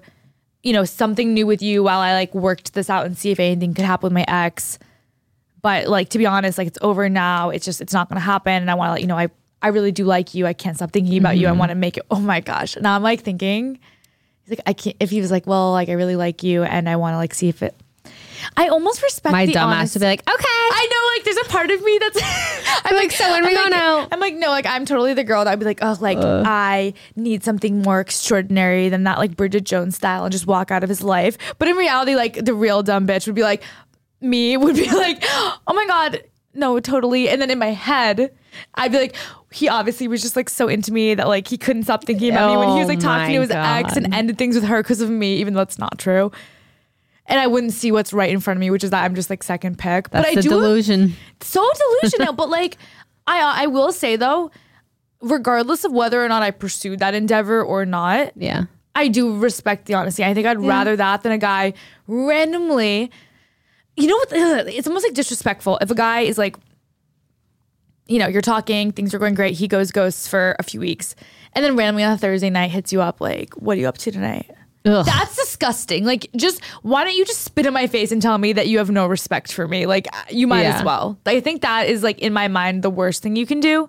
you know, something new with you while I like worked this out and see if anything could happen with my ex. But like to be honest, like it's over now. It's just it's not gonna happen, and I want to let you know I I really do like you. I can't stop thinking about you. I mm-hmm. want to make it. Oh my gosh! Now I'm like thinking. He's like, I can't. If he was like, well, like I really like you, and I want to like see if it. I almost respect My dumbass to be like, okay. I know, like, there's a part of me that's. [LAUGHS] I'm like, so when we I'm going like, out? I'm like, no, like, I'm totally the girl that I'd be like, oh, like, I need something more extraordinary than that, like Bridget Jones style, and just walk out of his life. But in reality, like, the real dumb bitch would be like, me [LAUGHS] would be like, oh my god, no, totally. And then in my head, I'd be like, he obviously was just like so into me that like he couldn't stop thinking about me when he was like Oh talking to oh my his ex and ended things with her because of me, even though that's not true. And I wouldn't see what's right in front of me, which is that I'm just like second pick. That's but I the do delusion. so delusional. but like, I I will say though, regardless of whether or not I pursued that endeavor or not, Yeah. I do respect the honesty. I think I'd rather that than a guy randomly. You know what? It's almost like disrespectful if a guy is like, you know, you're talking, things are going great. He goes ghosts for a few weeks, and then randomly on a Thursday night hits you up like, "What are you up to tonight?" Ugh. That's disgusting. Like, just why don't you just spit in my face and tell me that you have no respect for me? Like, uh, you might Yeah. as well. I think that is like in my mind the worst thing you can do.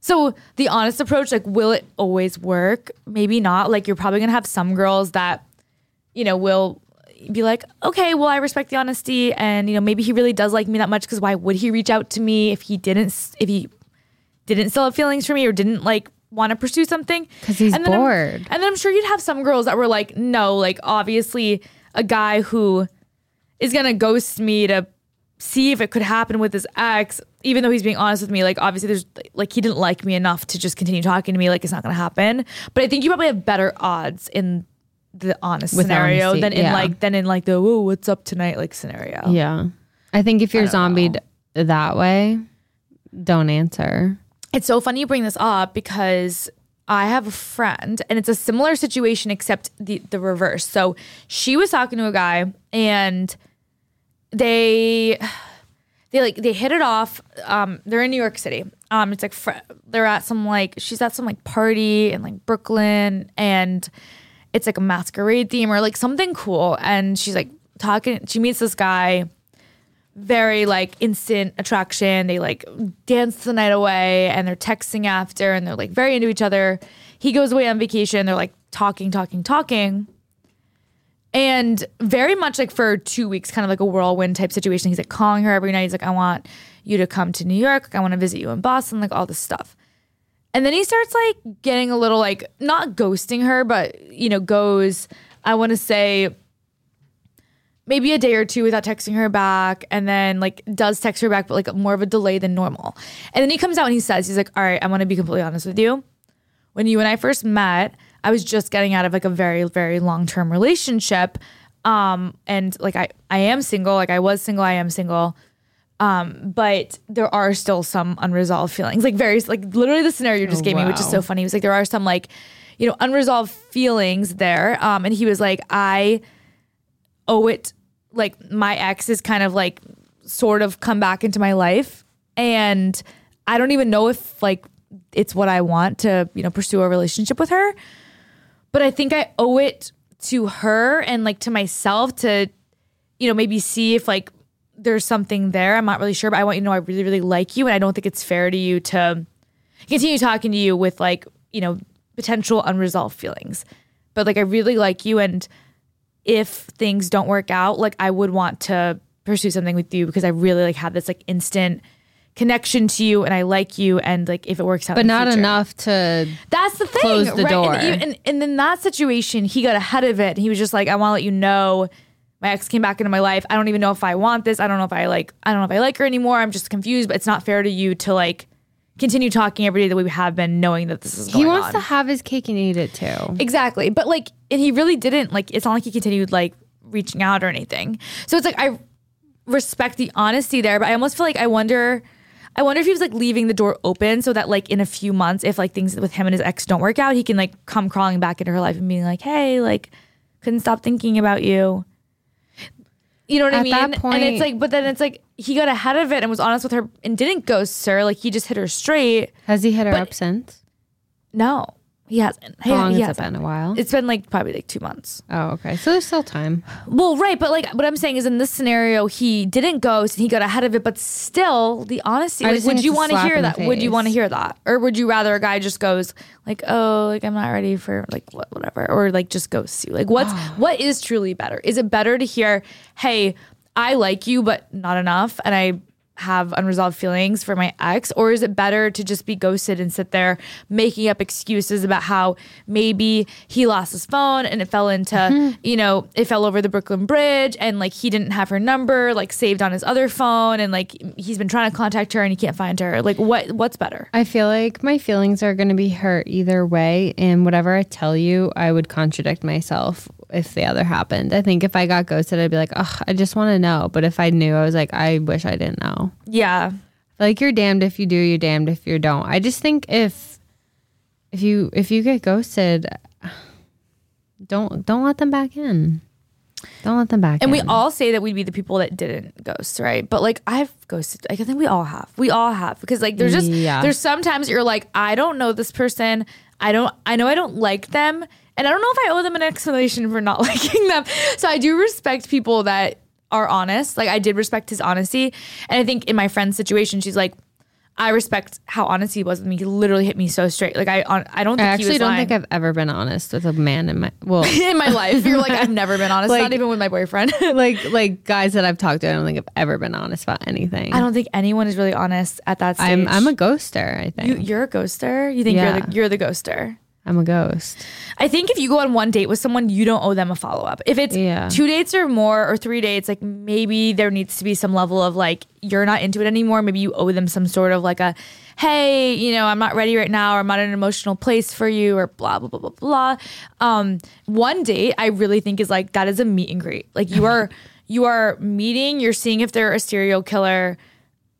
So the honest approach, like, will it always work? Maybe not. Like, you're probably gonna have some girls that, you know, will be like, okay, well, I respect the honesty, and you know, maybe he really does like me that much because why would he reach out to me if he didn't, if he didn't still have feelings for me or didn't like want to pursue something? Because he's and then I'm- bored. and then I'm sure you'd have some girls that were like, no, like obviously a guy who is gonna ghost me to see if it could happen with his ex, even though he's being honest with me. Like obviously there's like he didn't like me enough to just continue talking to me. Like it's not gonna happen. But I think you probably have better odds in the honest With scenario honesty, than in yeah. like than in like the whoa what's up tonight like scenario. Yeah. I think if you're zombied that way, don't answer. It's so funny you bring this up because I have a friend and it's a similar situation except the the reverse. So she was talking to a guy and they they like they hit it off. Um, they're in New York City. Um, it's like fr- they're at some like she's at some like party in like Brooklyn and it's like a masquerade theme or like something cool. And she's like talking. She meets this guy very like instant attraction. They like dance the night away and they're texting after and they're like very into each other. He goes away on vacation. They're like talking, talking, talking. And very much like for two weeks, kind of like a whirlwind type situation. He's like calling her every night. He's like, I want you to come to New York. I want to visit you in Boston, like all this stuff. And then he starts like getting a little like not ghosting her, but you know, goes, I want to say maybe a day or two without texting her back and then like does text her back but like more of a delay than normal. And then he comes out and he says he's like all right i want to be completely honest with you. When you and i first met i was just getting out of like a very very long-term relationship um and like i i am single like i was single i am single um but there are still some unresolved feelings like very like literally the scenario you just Oh, gave me which is so funny. He was like there are some like you know unresolved feelings there. Um and he was like i owe it like my ex is kind of like sort of come back into my life. And I don't even know if like it's what I want to, you know, pursue a relationship with her. But I think I owe it to her and like to myself to, you know, maybe see if like there's something there. I'm not really sure, but I want you to know I really, really like you. And I don't think it's fair to you to continue talking to you with like, you know, potential unresolved feelings. But like I really like you and if things don't work out, like I would want to pursue something with you because I really like have this like instant connection to you and I like you and like if it works out But not future. enough to That's the thing. Close the right? door. And, and, and in that situation, he got ahead of it. He was just like, I want to let you know my ex came back into my life. I don't even know if I want this. I don't know if I like I don't know if I like her anymore. I'm just confused, but it's not fair to you to like continue talking every day that we have been knowing that this is going he wants on. to have his cake and eat it too. Exactly. But like, and he really didn't like, it's not like he continued like reaching out or anything. So it's like, I respect the honesty there, but I almost feel like I wonder, I wonder if he was like leaving the door open so that like in a few months, if like things with him and his ex don't work out, he can like come crawling back into her life and being like, hey, like, couldn't stop thinking about you. You know what I mean? that and it's like, but then it's like he got ahead of it and was honest with her and didn't ghost her. Like he just hit her straight. Has he hit her But- up since? No, he hasn't. How long he has it been? A while. It's been like probably like two months. oh, okay. So there's still time. Well, right, but like what I'm saying is in this scenario, he didn't ghost and he got ahead of it, but still the honesty. Like, would you want to hear that? Would you want to hear that, or would you rather a guy just goes like, oh, like I'm not ready for like what, whatever, or like just ghosts you? Like what's [GASPS] what is truly better? Is it better to hear, hey, I like you, but not enough, and I have unresolved feelings for my ex or is it better to just be ghosted and sit there making up excuses about how maybe he lost his phone and it fell into Mm-hmm. [LAUGHS] you know it fell over the Brooklyn Bridge and like he didn't have her number like saved on his other phone and like he's been trying to contact her and he can't find her like what what's better I feel like my feelings are going to be hurt either way. And whatever I tell you, I would contradict myself if the other happened. I think if I got ghosted, I'd be like, oh, I just want to know. But if I knew, I was like, I wish I didn't know. yeah Like you're damned if you do, you're damned if you don't. I just think if if you if you get ghosted, don't don't let them back in. Don't let them back and in. we all say that we'd be the people that didn't ghost right but like I've ghosted like I think we all have we all have because like there's just Yeah. there's sometimes you're like I don't know this person I don't I know I don't like them and I don't know if I owe them an explanation for not [LAUGHS] liking them so I do respect people that are honest like I did respect his honesty and I think in my friend's situation she's like I respect how honest he was with me. He literally hit me so straight. Like I, I don't I think he actually was don't lying. think I've ever been honest with a man in my well, [LAUGHS] in my life. You're like I've never been honest. Like- not even with my boyfriend. [LAUGHS] like like guys that I've talked to. I don't think I've ever been honest about anything. I don't think anyone is really honest at that stage. I'm I'm a ghoster. I think you, you're a ghoster. You think Yeah. you're the you're the ghoster. I'm a ghost. I think if you go on one date with someone, you don't owe them a follow up. If it's Yeah. two dates or more or three dates, like maybe there needs to be some level of like you're not into it anymore. Maybe you owe them some sort of like a hey, you know, I'm not ready right now or I'm not in an emotional place for you or blah blah blah blah blah. Um, one date I really think is like that is a meet and greet. Like you [LAUGHS] are you are meeting, you're seeing if they're a serial killer.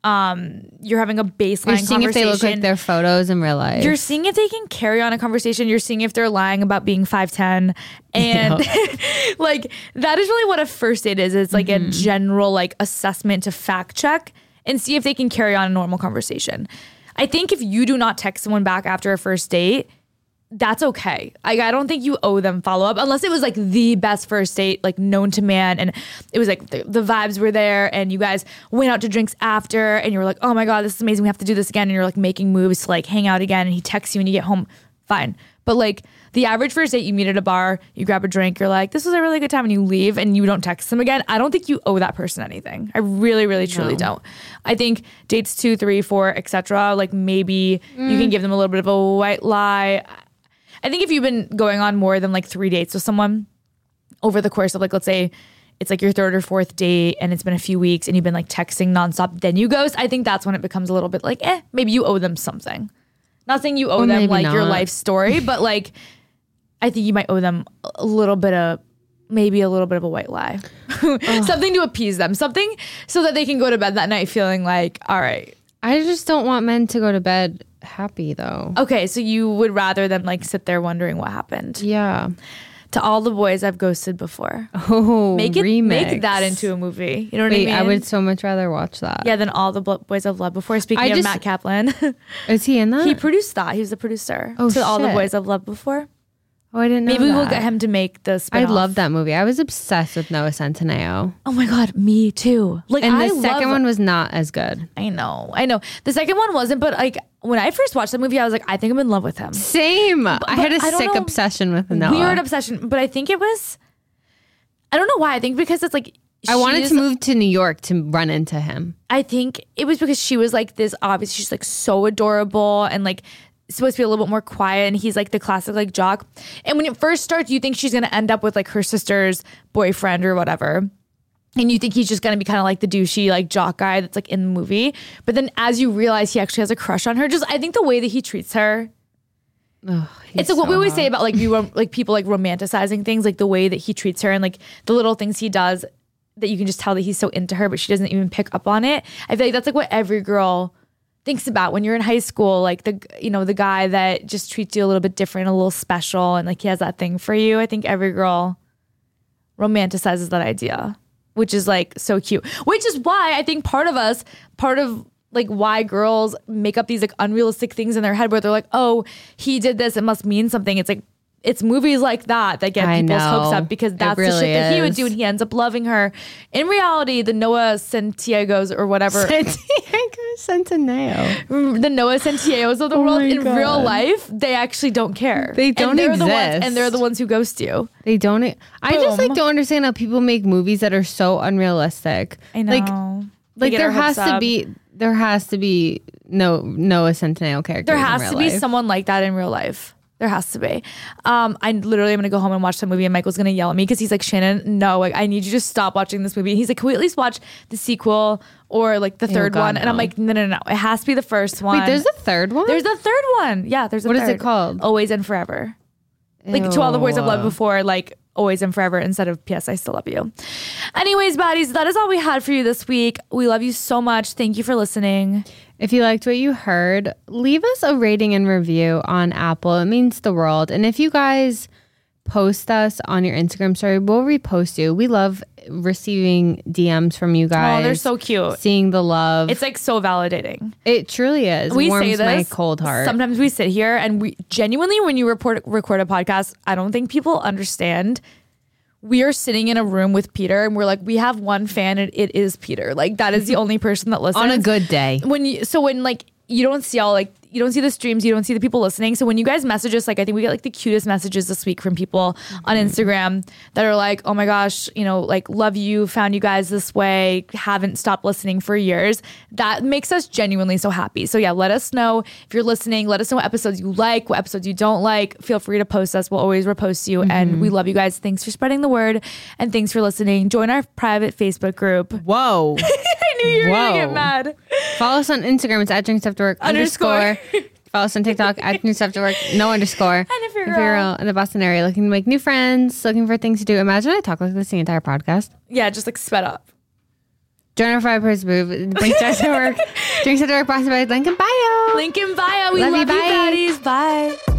Um, you're having a baseline You're seeing if they look like their photos in real life. You're seeing if they can carry on a conversation. You're seeing if they're lying about being 5'10. And [LAUGHS] like that is really what a first date is. It's like Mm-hmm. a general like assessment to fact check and see if they can carry on a normal conversation. I think if you do not text someone back after a first date, that's okay. Like I don't think you owe them follow up unless it was like the best first date, like known to man, and it was like the, the vibes were there, and you guys went out to drinks after, and you were like, oh my god, this is amazing, we have to do this again, and you're like making moves to like hang out again, and he texts you when you get home, fine. But like the average first date, you meet at a bar, you grab a drink, you're like, this was a really good time, and you leave, and you don't text them again. I don't think you owe that person anything. I really, really, truly don't. I think dates two, three, four, etc. Like maybe you can mm. give them a little bit of a white lie. I think if you've been going on more than like three dates with someone over the course of like, let's say it's like your third or fourth date and it's been a few weeks and you've been like texting nonstop, then you ghost. I think that's when it becomes a little bit like, eh, maybe you owe them something. Not saying you owe Or them like your life story, [LAUGHS] but like, I think you might owe them a little bit of maybe a little bit of a white lie. [LAUGHS] something to appease them, something so that they can go to bed that night feeling like, all right. I just don't want men to go to bed happy though. Okay, so you would rather than like sit there wondering what happened. Yeah. To all the boys I've ghosted before. Oh, make it remix. make that into a movie. You know what Wait, I mean? I would so much rather watch that. yeah, than all the Blo- boys I've loved before. Speaking I of just- Matt Kaplan, [LAUGHS] Is he in that? he produced that. He was the producer Oh, to all the boys I've loved before. oh, I didn't know. Maybe we'll get him to make the. I Spin-off. love that movie. I was obsessed with Noah Centineo. Oh my god, me too. Like And the I second love- one was not as good. I know, I know. The second one wasn't, but like when I first watched the movie, I was like, I think I'm in love with him. Same. I had a I sick know. obsession with Noah. Weird obsession, but I think it was. I don't know why. I think because it's like I wanted to move to New York to run into him. I think it was because she was like this obviously she's like so adorable and like supposed to be a little bit more quiet and he's like the classic like jock. And when it first starts, you think she's gonna end up with like her sister's boyfriend or whatever. And you think he's just gonna be kind of like the douchey like jock guy that's like in the movie. But then as you realize he actually has a crush on her, just I think the way that he treats her. It's like what we always say about like you rom- like people like romanticizing things, like the way that he treats her and like the little things he does that you can just tell that he's so into her, but she doesn't even pick up on it. I feel like that's like what every girl thinks about when you're in high school, like the you know the guy that just treats you a little bit different, a little special, and like he has that thing for you. I think every girl romanticizes that idea, which is like so cute. Which is why I think part of us, part of like why girls make up these like unrealistic things in their head where they're like, oh, he did this, it must mean something. It's like it's movies like that that get I people's hopes up because that's the shit that he would do and he ends up loving her. In reality, the Noah Santiago's or whatever [LAUGHS] Santiago Centineo. Mm, the Noah Santiago's of the Oh world in God. real life, they actually don't care. They don't they're The ones, exist. and they're the ones who ghost you. They don't. I just like don't understand how people make movies that are so unrealistic. I know. Like, like there has to up. be there has to be no Noah Centineo character. There has to be someone like that in real life. There has to be. Um, I literally am gonna go home and watch the movie, and Michael's gonna yell at me because he's like, "Shannen, no, like I need you to stop watching this movie." And he's like, "Can we at least watch the sequel or like the third God, one?" And I'm like, "No, no, no, it has to be the first one." Wait, there's a third one. there's a third one. Yeah, there's a What is it third. called? Always and forever. Like to all the boys I've loved before, like always and forever instead of P.S. I still love you. Anyways, baddies, that is all we had for you this week. We love you so much. Thank you for listening. If you liked what you heard, leave us a rating and review on Apple. It means the world. And if you guys post us on your Instagram story, we'll repost you. We love receiving DMs from you guys. Oh, they're so cute. seeing the love. It's like so validating. it truly is. we Warms say this my cold heart. Sometimes we sit here and we genuinely, when you report record a podcast, I don't think people understand. We are sitting in a room with Peter, and we're like, we have one fan, and it is Peter. Like that is the [LAUGHS] only person that listens on a good day. when you so when like you don't see all like you don't see the streams, you don't see the people listening. So when you guys message us, like I think we get like the cutest messages this week from people on mm-hmm. Instagram that are like, "Oh my gosh, you know, like love you, found you guys this way, haven't stopped listening for years." That makes us genuinely so happy. So yeah, let us know if you're listening. Let us know what episodes you like, what episodes you don't like. Feel free to post us. We'll always repost you, and we mm-hmm. love you guys. Thanks for spreading the word, and thanks for listening. Join our private Facebook group. Whoa. [LAUGHS] Knew you were gonna get Whoa. mad. Follow us on Instagram. It's at drinks after work Underscore. Follow us on TikTok at drinks after work. No underscore. And if you're girl. in the Boston area looking to make new friends, looking for things to do. Imagine I talk like this the entire podcast. Yeah, just like sped up. Join our five person move. Drinks after work. [LAUGHS] Drinks after work. Boston by Lincoln Bio. Link in bio. We Love love, you, you, bye. baddies. Bye.